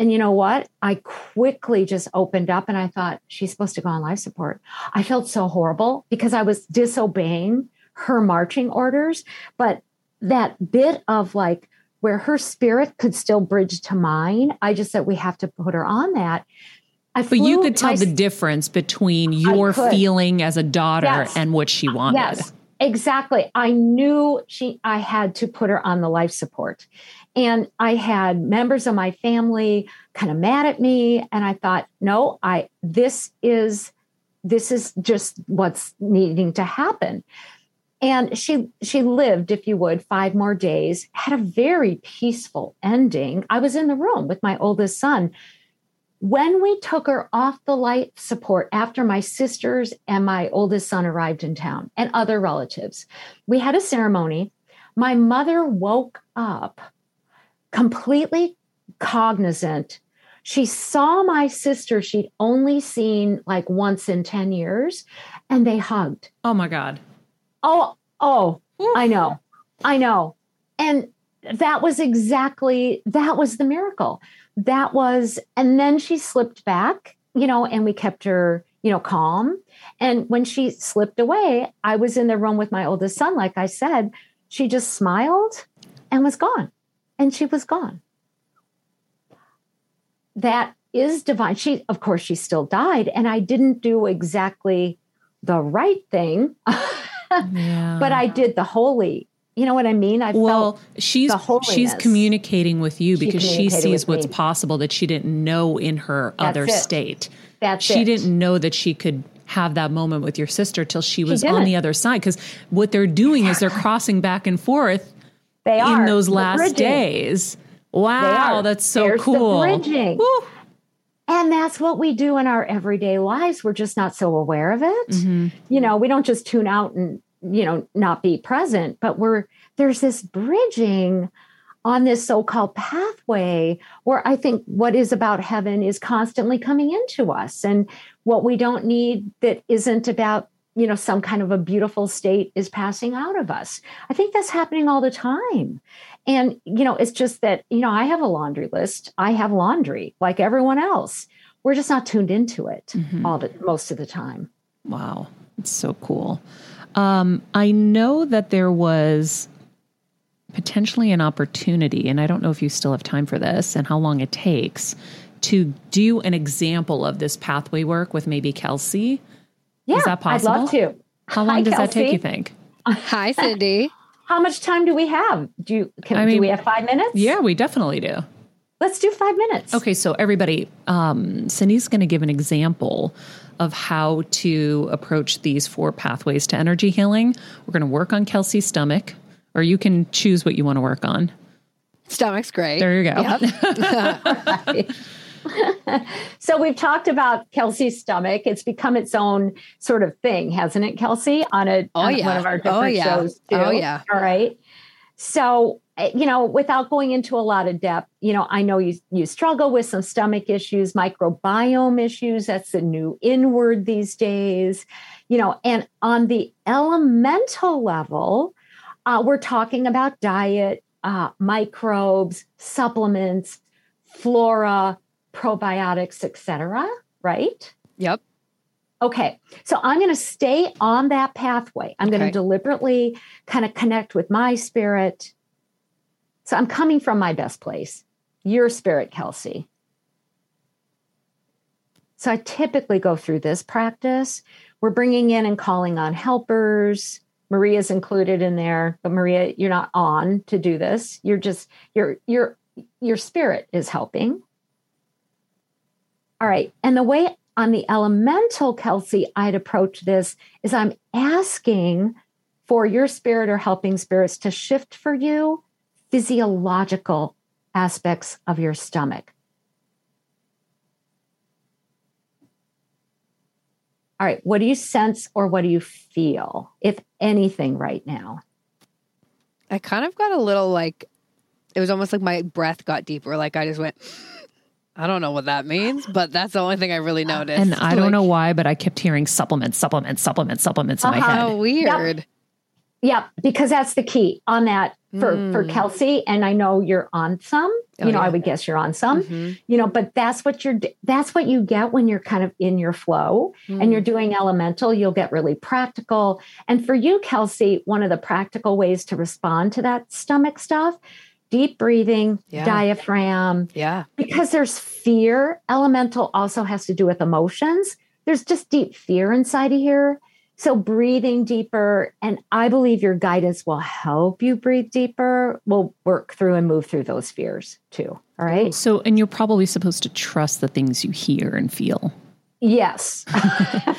And you know what? I quickly just opened up and I thought, she's supposed to go on life support. I felt so horrible because I was disobeying her marching orders. But that bit of like, where her spirit could still bridge to mine, I just said, we have to put her on that I but you could tell my, the difference between your feeling as a daughter yes. and what she wanted. Yes, exactly. I knew she. I had to put her on the life support, and I had members of my family kind of mad at me, and I thought, no, I this is this is just what's needing to happen. And she she lived, if you would, five more days. Had a very peaceful ending. I was in the room with my oldest son when we took her off the life support after my sisters and my oldest son arrived in town and other relatives, we had a ceremony. My mother woke up completely cognizant. She saw my sister she'd only seen like once in 10 years and they hugged. Oh my God. Oh, oh. I know. I know. And that was exactly that was the miracle that was, and then she slipped back, you know, and we kept her, you know, calm. And when she slipped away, I was in the room with my oldest son. Like I said, she just smiled and was gone. And she was gone. That is divine. She, of course, she still died. And I didn't do exactly the right thing, (laughs) yeah. but I did the holy you know what I mean? I well, she's she's communicating with you because she, sees what's me. possible that she didn't know in her That's other it. state. That's she it. didn't know that she could have that moment with your sister till she was she on the other side. Because what they're doing is they're (laughs) crossing back and forth. They are in those last days. Wow, that's so There's cool. The bridging. Woo. And that's what we do in our everyday lives. We're just not so aware of it. Mm-hmm. You know, we don't just tune out and you know not be present but we're there's this bridging on this so-called pathway where i think what is about heaven is constantly coming into us and what we don't need that isn't about you know, some kind of a beautiful state is passing out of us. I think that's happening all the time. And, you know, it's just that, you know, I have a laundry list. I have laundry like everyone else. We're just not tuned into it Mhm. all the most of the time. Wow, it's so cool. Um, I know that there was potentially an opportunity, and I don't know if you still have time for this and how long it takes to do an example of this pathway work with maybe Kelsey. Yeah, Is that possible? I'd love to. How long Hi, does that take, you think? Hi, Cyndi. How much time do we have? Do you can I do we have five minutes? Yeah, we definitely do. Let's do five minutes. Okay, so everybody, um, Cyndi's going to give an example of how to approach these four pathways to energy healing. We're going to work on Kelsey's stomach, or you can choose what you want to work on. Stomach's great. There you go. Yep. (laughs) (laughs) (laughs) So we've talked about Kelsey's stomach. It's become its own sort of thing, hasn't it, Kelsey? On a Oh, on yeah. one of our Oh, different yeah. shows too. Oh, yeah. All right. So eh, you know, without going into a lot of depth, you know, I know you you struggle with some stomach issues, microbiome issues. That's the new inward these days. You know, and on the elemental level, uh, we're talking about diet, uh, microbes, supplements, flora, probiotics, etc. Right? yep. Okay, so I'm going to stay on that pathway. I'm going to deliberately kind of connect with my spirit. So I'm coming from my best place, your spirit, Kelsey. So I typically go through this practice. We're bringing in and calling on helpers. Maria's included in there, but Maria, you're not on to do this. You're just your your your spirit is helping. All right, and the way on the elemental, Kelsey, I'd approach this is I'm asking for your spirit or helping spirits to shift for you physiological aspects of your stomach. All right, what do you sense or what do you feel, if anything, right now? I kind of got a little like, it was almost like my breath got deeper. Like I just went, I don't know what that means, but that's the only thing I really noticed. And I don't Like, know why, but I kept hearing supplements, supplements, supplements, supplements in my Uh-huh. head. How weird. Yeah, because that's the key on that for, for Mm. Kelsey. And I know you're on some. Oh, you know, I would guess you're on some. Mhm. you know but that's what you're that's what you get when you're kind of in your flow Mm. and you're doing elemental you'll get really practical and for you kelsey one of the practical ways to respond to that stomach stuff deep breathing Yeah. diaphragm Yeah. because there's fear elemental also has to do with emotions there's just deep fear inside of here so breathing deeper and i believe your guidance will help you breathe deeper will work through and move through those fears too all right So, and you're probably supposed to trust the things you hear and feel. Yes. (laughs)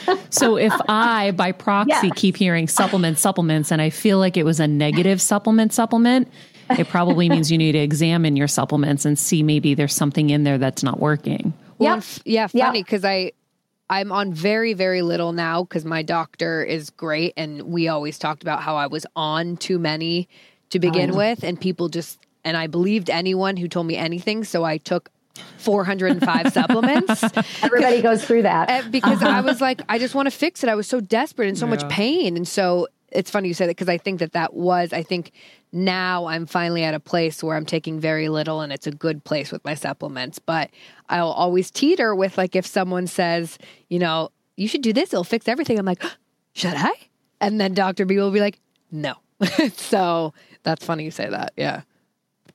(laughs) So, if I, by proxy, Yes. keep hearing supplements, supplements, and I feel like it was a negative supplement, supplement, it probably means you need to examine your supplements and see maybe there's something in there that's not working. Well, Yep. f- yeah, funny because I I'm on very very little now because my doctor is great, and we always talked about how I was on too many to begin yeah. with, and people just and I believed anyone who told me anything, so I took 405 (laughs) supplements Everybody goes through that. Uh, because I (laughs) was like, I just want to fix it. I was so desperate and so much pain, and so it's funny you say that because I think that that was. I think now I'm finally at a place where I'm taking very little, and it's a good place with my supplements. But I'll always teeter with like if someone says, you know, you should do this, it'll fix everything. I'm like, (gasps) should I? And then Doctor B will be like, no. (laughs) so that's funny you say that. Yeah.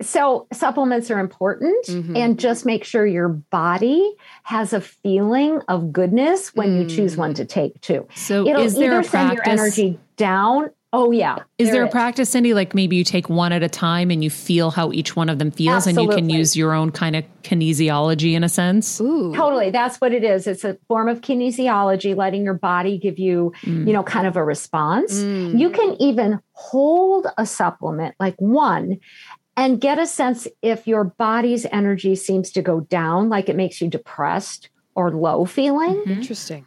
So supplements are important Mhm. and just make sure your body has a feeling of goodness when you choose one to take too. So, It'll is there either a send your energy down. Oh yeah. Is there a is. practice, Cyndi? Like maybe you take one at a time and you feel how each one of them feels, and you can use your own kind of kinesiology in a sense. Ooh. Totally. That's what it is. It's a form of kinesiology, letting your body give you, Mm. you know, kind of a response. Mm. You can even hold a supplement like one and get a sense if your body's energy seems to go down, like it makes you depressed or low feeling, Mhm. Interesting.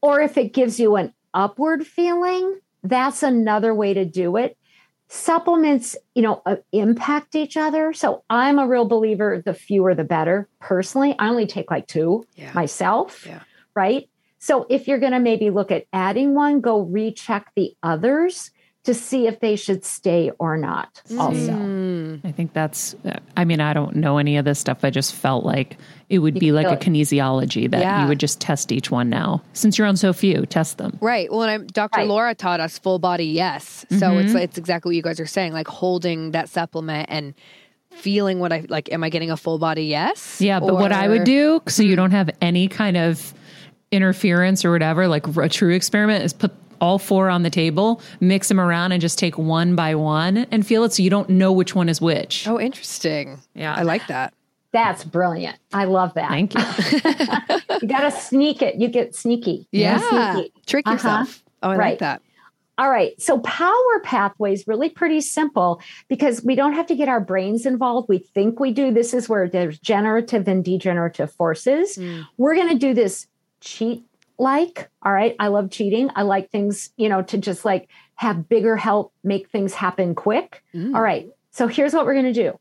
or if it gives you an upward feeling. That's another way to do it. Supplements, you know, uh, impact each other. So I'm a real believer the fewer the better. Personally, I only take like two Yeah. myself, Yeah. right? So if you're going to maybe look at adding one, go recheck the others to see if they should stay or not. Also, Mm. I think that's, I mean, I don't know any of this stuff. I just felt like it would be like a it. kinesiology that Yeah. you would just test each one now. Since you're on so few, test them. Right. Well, and I'm, Dr. Right. Laura taught us full body yes. So it's it's exactly what you guys are saying, like holding that supplement and feeling what I like. Am I getting a full body yes? Yeah, but what I would do, so you don't have any kind of interference or whatever, like a true experiment, is put all four on the table, mix them around, and just take one by one and feel it so you don't know which one is which. Oh, interesting. Yeah. I like that. that's brilliant. I love that. Thank you. (laughs) you got to sneak it. You get sneaky. Yeah. get sneaky. Trick Uh-huh. yourself. Oh, I like that. All right. So power pathways really pretty simple because we don't have to get our brains involved. We think we do. This is where there's generative and degenerative forces. We're going to do this cheat like. All right. I love cheating. I like things, you know, to just like have bigger help make things happen quick. Mm. All right. So here's what we're going to do.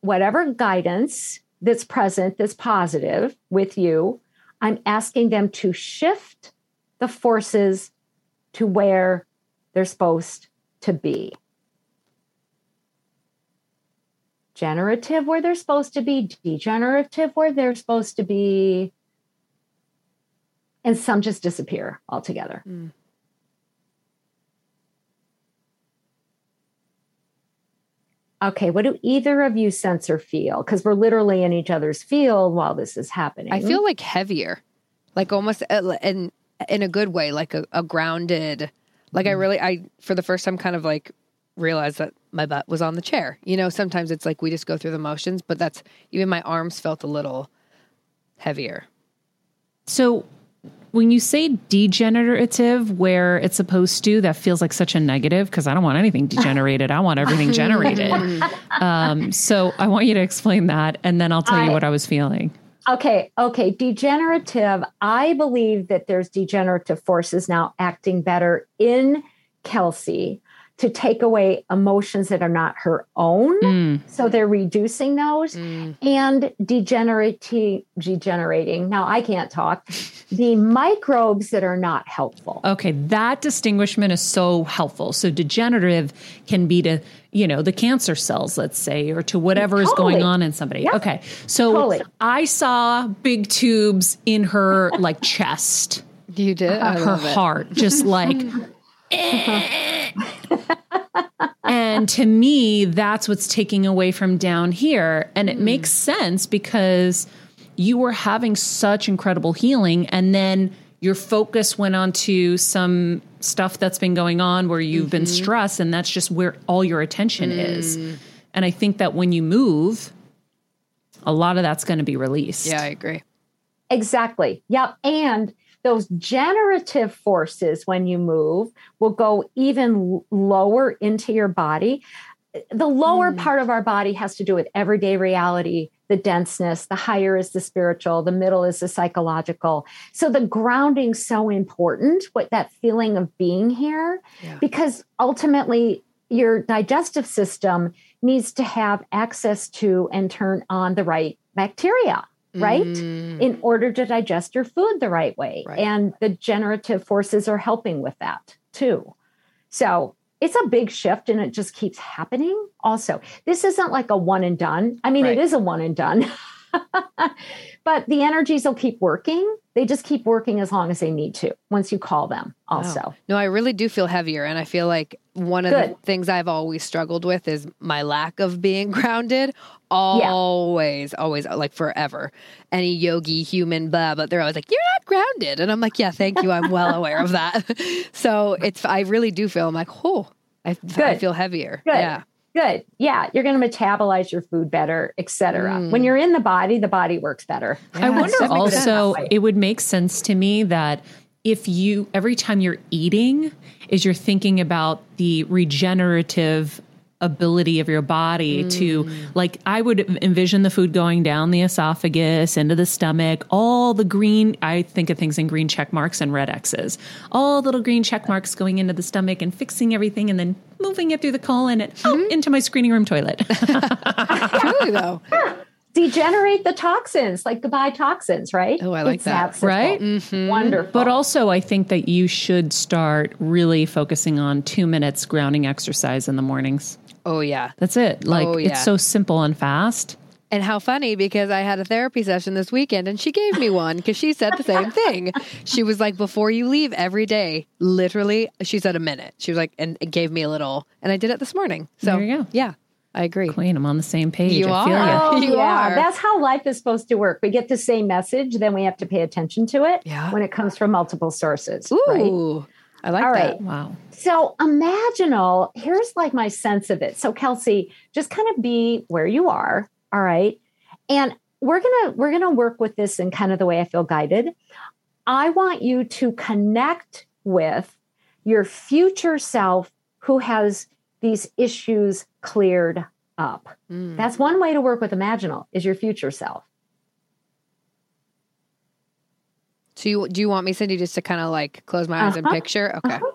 Whatever guidance that's present, that's positive with you, I'm asking them to shift the forces to where they're supposed to be. Generative where they're supposed to be, degenerative where they're supposed to be, and some just disappear altogether. Mm. Okay, what do either of you sense or feel? Because we're literally in each other's field while this is happening. I feel like heavier, like almost uh, in in a good way, like a, a grounded. Like I really, I for the first time, kind of like realized that my butt was on the chair. You know, sometimes it's like we just go through the motions, but that's even my arms felt a little heavier. So when you say degenerative, where it's supposed to, that feels like such a negative because I don't want anything (laughs) degenerated. I want everything generated. (laughs) um, so I want you to explain that, and then I'll tell you what I was feeling. Okay, okay. Degenerative, I believe that there's degenerative forces now acting better in Kelsey to take away emotions that are not her own. Mm. So they're reducing those and degenerating, degenerating. Now I can't talk. the microbes that are not helpful. Okay, that distinguishment is so helpful. So degenerative can be to, you know, the cancer cells, let's say, or to whatever is going on in somebody. Yeah. Okay. So Totally. I saw big tubes in her like chest, You did. I her heart, just like (laughs) (laughs) and to me, that's what's taking away from down here. And it hmm. makes sense because you were having such incredible healing. And then your focus went on to some stuff that's been going on where you've been mm-hmm. stressed. And that's just where all your attention is. Mm. And I think that when you move, a lot of that's going to be released. Yeah, I agree. Exactly. Yep. And those generative forces, when you move, will go even lower into your body. The lower mm. part of our body has to do with everyday reality, the denseness. The higher is the spiritual. The middle is the psychological. So the grounding so important. What that feeling of being here, Yeah. because ultimately your digestive system needs to have access to and turn on the right bacteria right? Mm. In order to digest your food the right way. Right. And the generative forces are helping with that too. So it's a big shift and it just keeps happening. Also, this isn't like a one and done. I mean, Right. it is a one and done, (laughs) but the energies will keep working. They just keep working as long as they need to once you call them, also. Wow. No, I really do feel heavier. And I feel like one of Good. the things I've always struggled with is my lack of being (laughs) grounded. Always, always, like forever. Any yogi, human, blah, but they're always like, you're not grounded. And I'm like, yeah, thank you. I'm well (laughs) aware of that. (laughs) so it's, I really do feel, I'm like, oh, I, I feel heavier. Good. Yeah. Good. Yeah, you're going to metabolize your food better, etc. Mm. When you're in the body, the body works better. I wonder that makes sense. also, that it would make sense to me that if you, every time you're eating, is you're thinking about the regenerative ability of your body to, mm. like, I would envision the food going down the esophagus, into the stomach, all the green, I think of things in green check marks and red X's, all little green check marks going into the stomach and fixing everything and then moving it through the colon and oh, mm-hmm. into my screening room toilet. (laughs) Truly, though. (laughs) degenerate the toxins, like goodbye toxins, right? Oh, I like It's that. simple. Right? Mhm. Wonderful. But also, I think that you should start really focusing on two minutes grounding exercise in the mornings. Oh yeah. That's it. Like, Oh, yeah. it's so simple and fast. And how funny because I had a therapy session this weekend and she gave me one because she said the same thing. She was like, before you leave every day, literally, she said a minute. She was like, and it gave me a little, and I did it this morning. So, There you go. yeah, I agree. Queen, I'm on the same page. You I feel are. Oh, You yeah. are. That's how life is supposed to work. We get the same message, then we have to pay attention to it Yeah. when it comes from multiple sources. Ooh, Right? I like All that. right. Wow. So imaginal, here's like my sense of it. So Kelsey, just kind of be where you are. All right. And we're gonna we're gonna work with this in kind of the way I feel guided. I want you to connect with your future self who has these issues cleared up. Mm. That's one way to work with imaginal is your future self. So, you, do you want me, Cyndi, just to kind of like close my eyes and Uh-huh. picture? Okay. Uh-huh.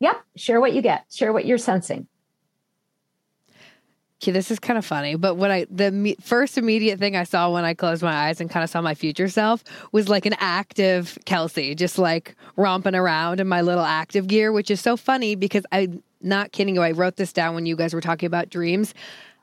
Yep. Share what you get. Share what you're sensing. Okay, this is kind of funny, but what I the me, first immediate thing I saw when I closed my eyes and kind of saw my future self was like an active Kelsey, just like romping around in my little active gear, which is so funny because I'm not kidding you. I wrote this down when you guys were talking about dreams.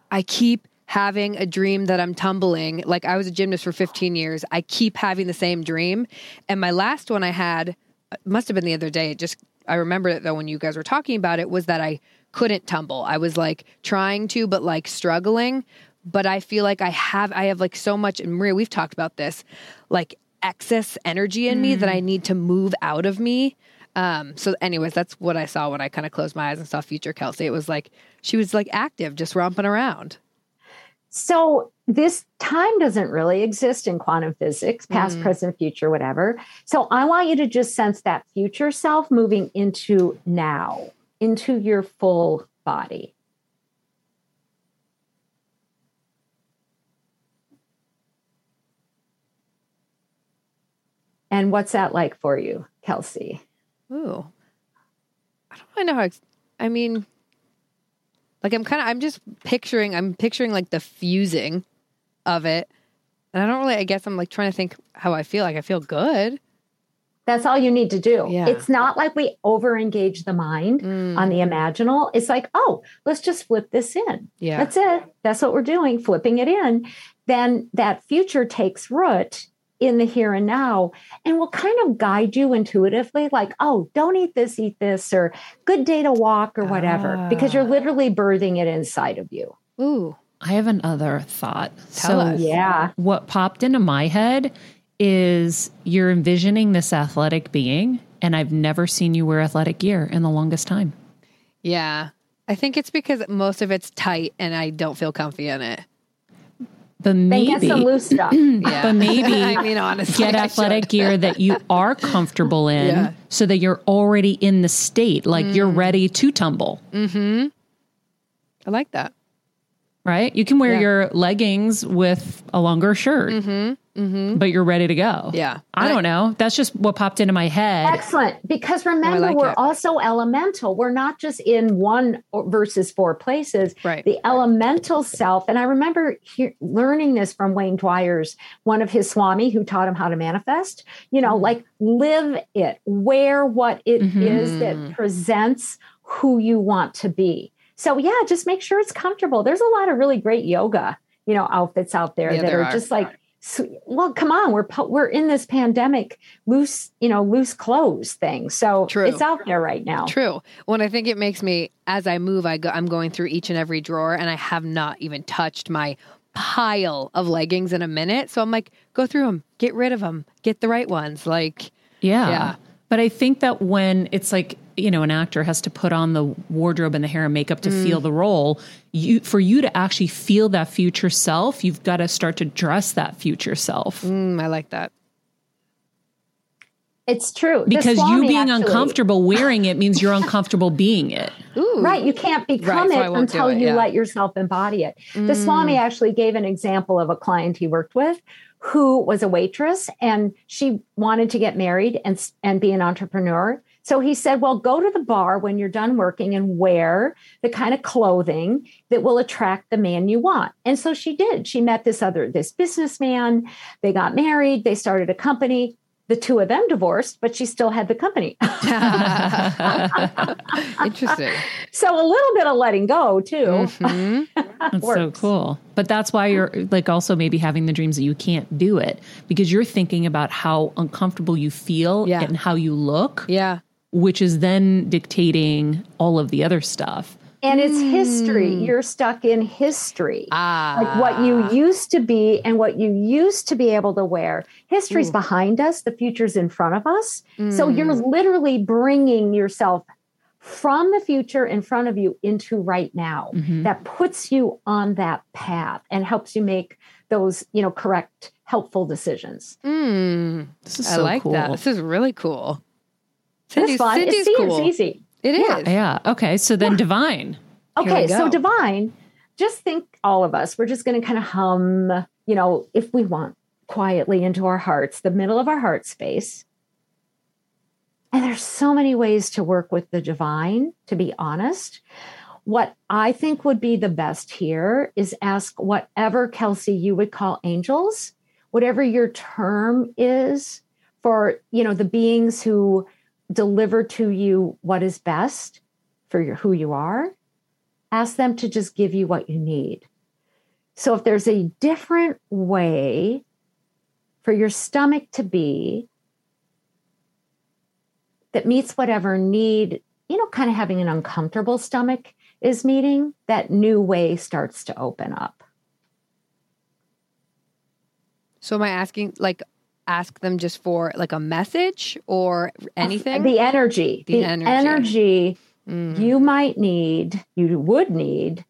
I keep having a dream that I'm tumbling. Like I was a gymnast for 15 years. I keep having the same dream, and my last one I had uh, must have been the other day. It just I remember it though when you guys were talking about it was that I couldn't tumble. I was like trying to, but like struggling. But I feel like I have I have like so much and Maria, we've talked about this, like excess energy in me that I need to move out of me. Um, so anyways, that's what I saw when I kind of closed my eyes and saw future Kelsey. It was like she was like active, just romping around. So this time doesn't really exist in quantum physics, past, Mm. present, future, whatever. So I want you to just sense that future self moving into now, into your full body. And what's that like for you, Kelsey? Ooh. I don't really know how I mean like I'm kind of I'm just picturing I'm picturing like the fusing of it. And I don't really I guess I'm like trying to think how I feel like I feel good. That's all you need to do. Yeah. It's not like we over engage the mind Mm, on the imaginal. It's like, oh, let's just flip this in. yeah. That's it. That's what we're doing, flipping it in. Then that future takes root in the here and now and will kind of guide you intuitively, like, oh, don't eat this, eat this, or good day to walk, or whatever, because you're Ah. literally birthing it inside of you. Ooh. I have another thought. Tell so, us. Yeah. what popped into my head is you're envisioning this athletic being, and I've never seen you wear athletic gear in the longest time. Yeah. I think it's because most of it's tight and I don't feel comfy in it. But Then get maybe, some loose stuff. (clears throat) Yeah. but maybe (laughs) I mean honestly. get athletic should. gear that you are comfortable in Yeah. so that you're already in the state, like you're ready to tumble, Hmm. I like that. Right? You can wear Yeah. your leggings with a longer shirt, mm-hmm. Mm-hmm. but you're ready to go. Yeah. I don't know. That's just what popped into my head. Excellent. Because remember, oh, like we're it. also elemental. We're not just in one versus four places. Right. The elemental self. And I remember hear, learning this from Wayne Dyer's, one of his Swami who taught him how to manifest. You know, mm-hmm. like live it, wear what it is Mhm. that presents who you want to be. So, yeah, just make sure it's comfortable. There's a lot of really great yoga, you know, outfits out there Yeah, that there are, are. just like, well, come on, we're we're in this pandemic, loose, you know, loose clothes thing. So True. it's out there right now. True. When I think it makes me, as I move, I go, I'm going through each and every drawer, and I have not even touched my pile of leggings in a minute. So I'm like, go through them, get rid of them, get the right ones. Like, Yeah. Yeah. But I think that when it's like, you know, an actor has to put on the wardrobe and the hair and makeup to feel the role, you for you to actually feel that future self, you've got to start to dress that future self. mm, I like that. It's true. The Because you being actually- uncomfortable wearing it means you're uncomfortable being it. (laughs) Ooh. Right. You can't become Right, it won't until it, you yeah. let yourself embody it. The Mm. Swami actually gave an example of a client he worked with who was a waitress and she wanted to get married and, and be an entrepreneur. So he said, Well, go to the bar when you're done working and wear the kind of clothing that will attract the man you want. And so she did. She met this other, this businessman. They got married. They started a company. The two of them divorced, but she still had the company. (laughs) (laughs) Interesting. so a little bit of letting go, too. Mm-hmm. (laughs) That's so cool. But that's why you're like also maybe having the dreams that you can't do it because you're thinking about how uncomfortable you feel Yeah. and how you look, Yeah. Which is then dictating all of the other stuff. And it's history. You're stuck in history. Ah. like what you used to be and what you used to be able to wear. History's behind us, the future's in front of us. So you're literally bringing yourself from the future in front of you into right now. That puts you on that path and helps you make those, you know, correct, helpful decisions. Mm, This is I so like cool. that. This is really cool. It's Cyndi's, fun. Cyndi's It's, see, cool. it's easy. It is. Yeah. Yeah. Okay. So then divine. Here Okay, so divine, just think all of us, we're just going to kind of hum, you know, if we want, quietly into our hearts, the middle of our heart space. And there's so many ways to work with the divine, to be honest. What I think would be the best here is ask whatever, Kelsey, you would call angels, whatever your term is for, you know, the beings who deliver to you what is best for your, who you are ask them to just give you what you need. So if there's a different way for your stomach to be that meets whatever need, you know, kind of having an uncomfortable stomach is meeting, that new way starts to open up. So am I asking like ask them just for like a message or anything? The energy, The the, energy. energy, Mm. you might need, you would need.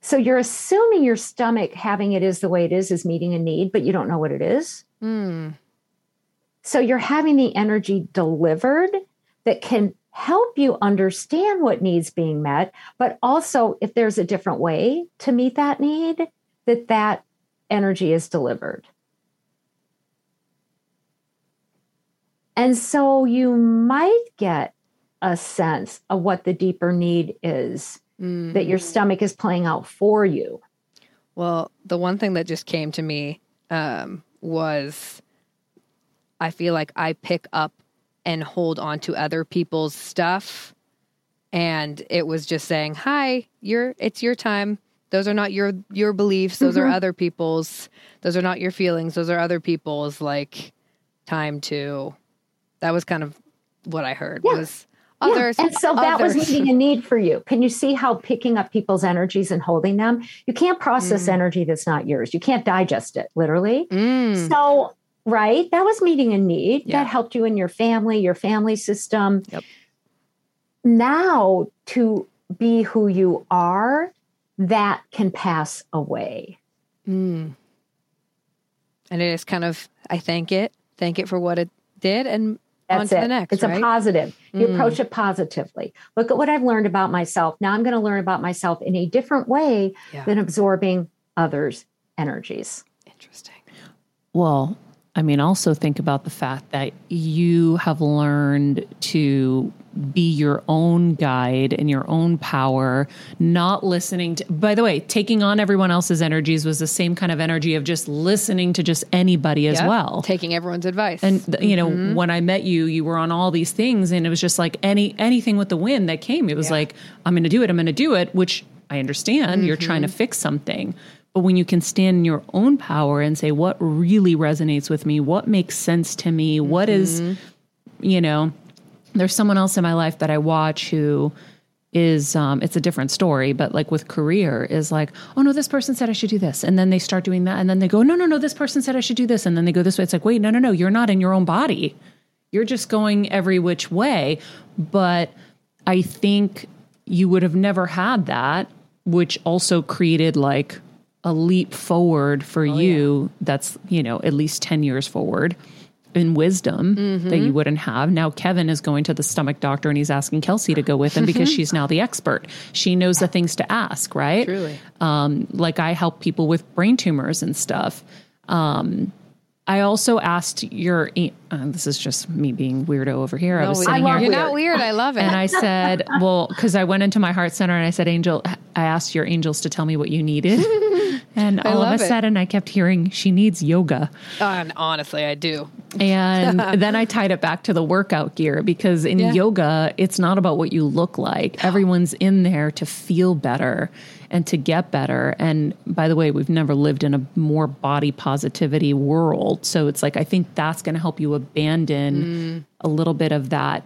So you're assuming your stomach having it is the way it is is meeting a need, but you don't know what it is. Mm. So you're having the energy delivered that can help you understand what needs being met, but also if there's a different way to meet that need, that that energy is delivered. And so you might get a sense of what the deeper need is Mm. that your stomach is playing out for you. Well, the one thing that just came to me um, was I feel like I pick up and hold on to other people's stuff. And it was just saying, Hi, you're it's your time. Those are not your your beliefs. Those are other people's. Those are not your feelings. Those are other people's like time to that was kind of what I heard Yeah. was Yeah, others. And so that was meeting a (laughs) need for you. Can you see how picking up people's energies and holding them, you can't process Mm. energy that's not yours. You can't digest it, literally. Mm. So, right, that was meeting a need Yeah. that helped you in your family, your family system. Yep. Now, to be who you are, that can pass away. Mm. And it is kind of, I thank it, thank it for what it did, and That's to it. the next. it's right? a positive. You Mm. approach it positively. Look at what I've learned about myself. Now I'm going to learn about myself in a different way Yeah. than absorbing others' energies. Interesting. Well, I mean, also think about the fact that you have learned to be your own guide and your own power, not listening to, by the way, taking on everyone else's energies was the same kind of energy of just listening to just anybody as Yep. well. Taking everyone's advice. and th- you know, mm-hmm. when I met you, you were on all these things, and it was just like any anything with the wind that came. It was Yeah. like, I'm going to do it. I'm going to do it. Which I understand. You're trying to mm-hmm. fix something, but when you can stand in your own power and say, what really resonates with me, what makes sense to me, what is, mm-hmm. you know, there's someone else in my life that I watch who is um, it's a different story, but like with career is like, oh no, this person said I should do this, and then they start doing that, and then they go, no, no, no, this person said I should do this, and then they go this way. It's like, wait, no, no, no, you're not in your own body. You're just going every which way. But I think you would have never had that, which also created like a leap forward for you. That's you know at least ten years forward in wisdom that you wouldn't have. Now Kevin is going to the stomach doctor and he's asking Kelsey to go with him because (laughs) she's now the expert. She knows the things to ask, right? Truly. Um, like I help people with brain tumors and stuff. Um, I also asked your. e- Uh, this is just me being weirdo over here. I was sitting I here You're not weird. I love it. and I said, (laughs) "Well, because I went into my heart center and I said, Angel, I asked your angels to tell me what you needed." (laughs) And all of a it. sudden, I kept hearing she needs yoga. and honestly, I do. And (laughs) then I tied it back to the workout gear because in Yeah. yoga, it's not about what you look like. (gasps) Everyone's in there to feel better and to get better. And by the way, we've never lived in a more body positivity world. So it's like, I think that's going to help you abandon a little bit of that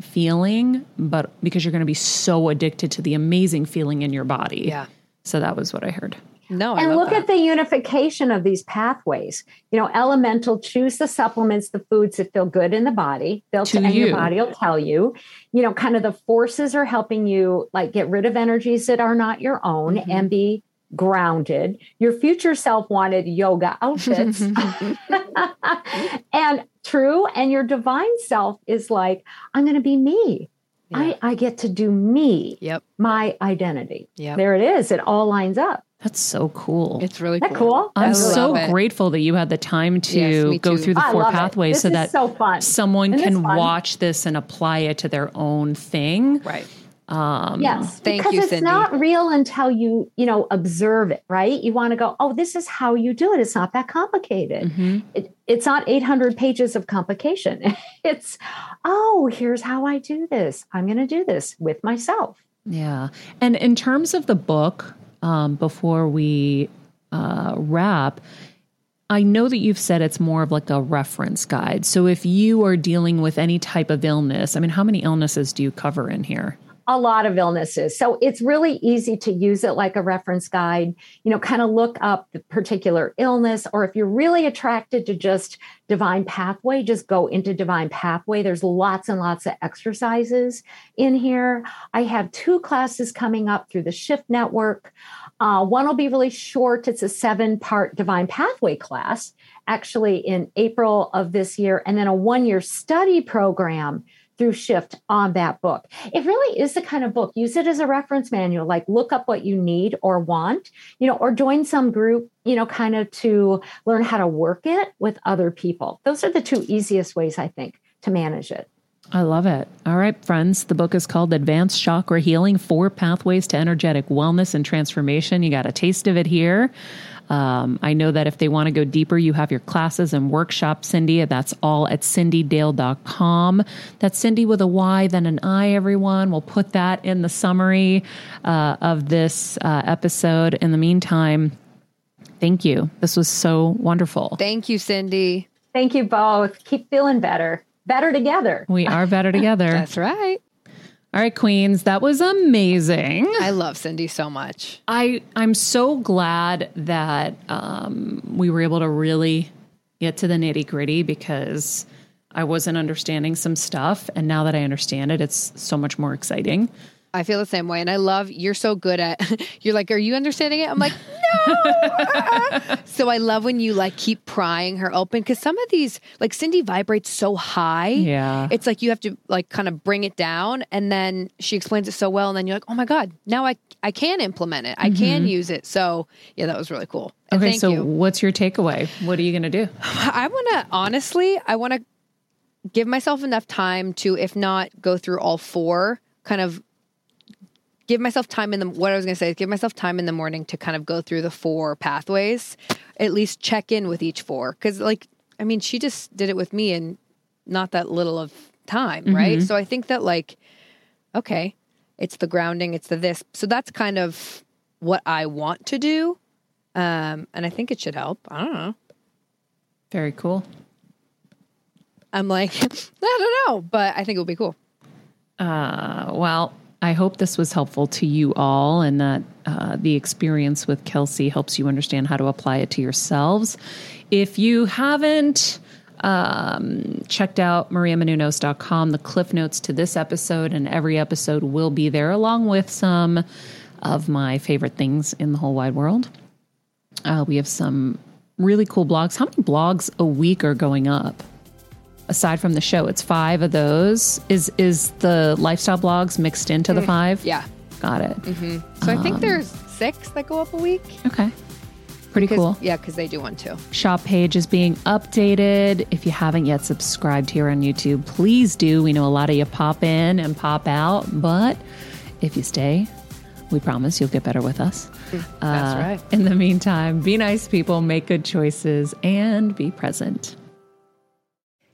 feeling, but because you're going to be so addicted to the amazing feeling in your body. Yeah. So that was what I heard. No, I and look that. at the unification of these pathways. You know, elemental choose the supplements, the foods that feel good in the body. They'll To and you. your body will tell you. You know, kind of the forces are helping you like get rid of energies that are not your own Mm-hmm. and be grounded. Your future self wanted yoga outfits. (laughs) (laughs) and true. And your divine self is like, I'm going to be me. I, I get to do me, Yep. my identity. Yep. There it is. It all lines up. That's so cool. It's really Isn't cool. that cool? I'm so it. grateful that you had the time to Yes, go through the I four pathways so that so fun. someone Isn't can fun? watch this and apply it to their own thing. Right. Um, Yes, Thank because you, it's Cyndi. not real until you, you know, observe it, right? You want to go, oh, this is how you do it. It's not that complicated. mhm. It, it's not 800 pages of complication. (laughs) It's, oh, here's how I do this. I'm going to do this with myself. Yeah. And in terms of the book, um, before we uh, wrap, I know that you've said it's more of like a reference guide. So if you are dealing with any type of illness, I mean, how many illnesses do you cover in here? A lot of illnesses. So it's really easy to use it like a reference guide, you know, kind of look up the particular illness, or if you're really attracted to just Divine Pathway, just go into Divine Pathway. There's lots and lots of exercises in here. I have two classes coming up through the Shift Network. Uh, one will be really short, it's a seven part Divine Pathway class, actually in April of this year, and then a one year study program through Shift on that book. It really is the kind of book. Use it as a reference manual, like look up what you need or want, you know, or join some group, you know, kind of to learn how to work it with other people. Those are the two easiest ways, I think, to manage it. I love it. All right, friends. The book is called Advanced Chakra Healing Four Pathways to Energetic Wellness and Transformation. You got a taste of it here. Um, I know that if they want to go deeper, you have your classes and workshops, Cyndi. That's all at cyndidale.com. That's Cyndi with a Y, then an I, everyone. We'll put that in the summary uh, of this uh, episode. In the meantime, thank you. This was so wonderful. Thank you, Cyndi. Thank you both. Keep feeling better, better together. We are better (laughs) together. That's right. All right, Queens, that was amazing. I love Cyndi so much. I I'm so glad that um, we were able to really get to the nitty gritty because I wasn't understanding some stuff, and now that I understand it, it's so much more exciting. I feel the same way. And I love you're so good at (laughs) you're like, Are you understanding it? I'm like, (laughs) No. (laughs) so I love when you like keep prying her open because some of these, like Cyndi vibrates so high. Yeah. It's like you have to like kind of bring it down and then she explains it so well. And then you're like, Oh my God, now I I can implement it. I can mm-hmm. use it. So yeah, that was really cool. And Okay, so you. what's your takeaway? What are you going to do? (sighs) I want to honestly, I want to give myself enough time to, if not go through all four, kind of give myself time in the. What I was going to say is give myself time in the morning to kind of go through the four pathways, at least check in with each four, because like I mean, she just did it with me in not that little of time, right? So I think that like, okay, it's the grounding, it's the this, so that's kind of what I want to do. Um, and I think it should help. I don't know. Very cool. I'm like, (laughs) I don't know, but I think it would be cool. Uh, well, I hope this was helpful to you all and that uh, the experience with Kelsey helps you understand how to apply it to yourselves. If you haven't um, checked out mariamenunos.com, the cliff notes to this episode and every episode will be there, along with some of my favorite things in the whole wide world. Uh, we have some really cool blogs. How many blogs a week are going up? Aside from the show it's five of those is is the lifestyle blogs mixed into the mm, five Yeah. got it mm-hmm. So I think um, there's six that go up a week. okay Pretty Because- cool. Yeah, because they do one too. Shop page is being updated. If you haven't yet subscribed here on YouTube, please do. We know a lot of you pop in and pop out, but if you stay, we promise you'll get better with us. Mm, that's Uh, right. In the meantime, be nice people, make good choices, and be present.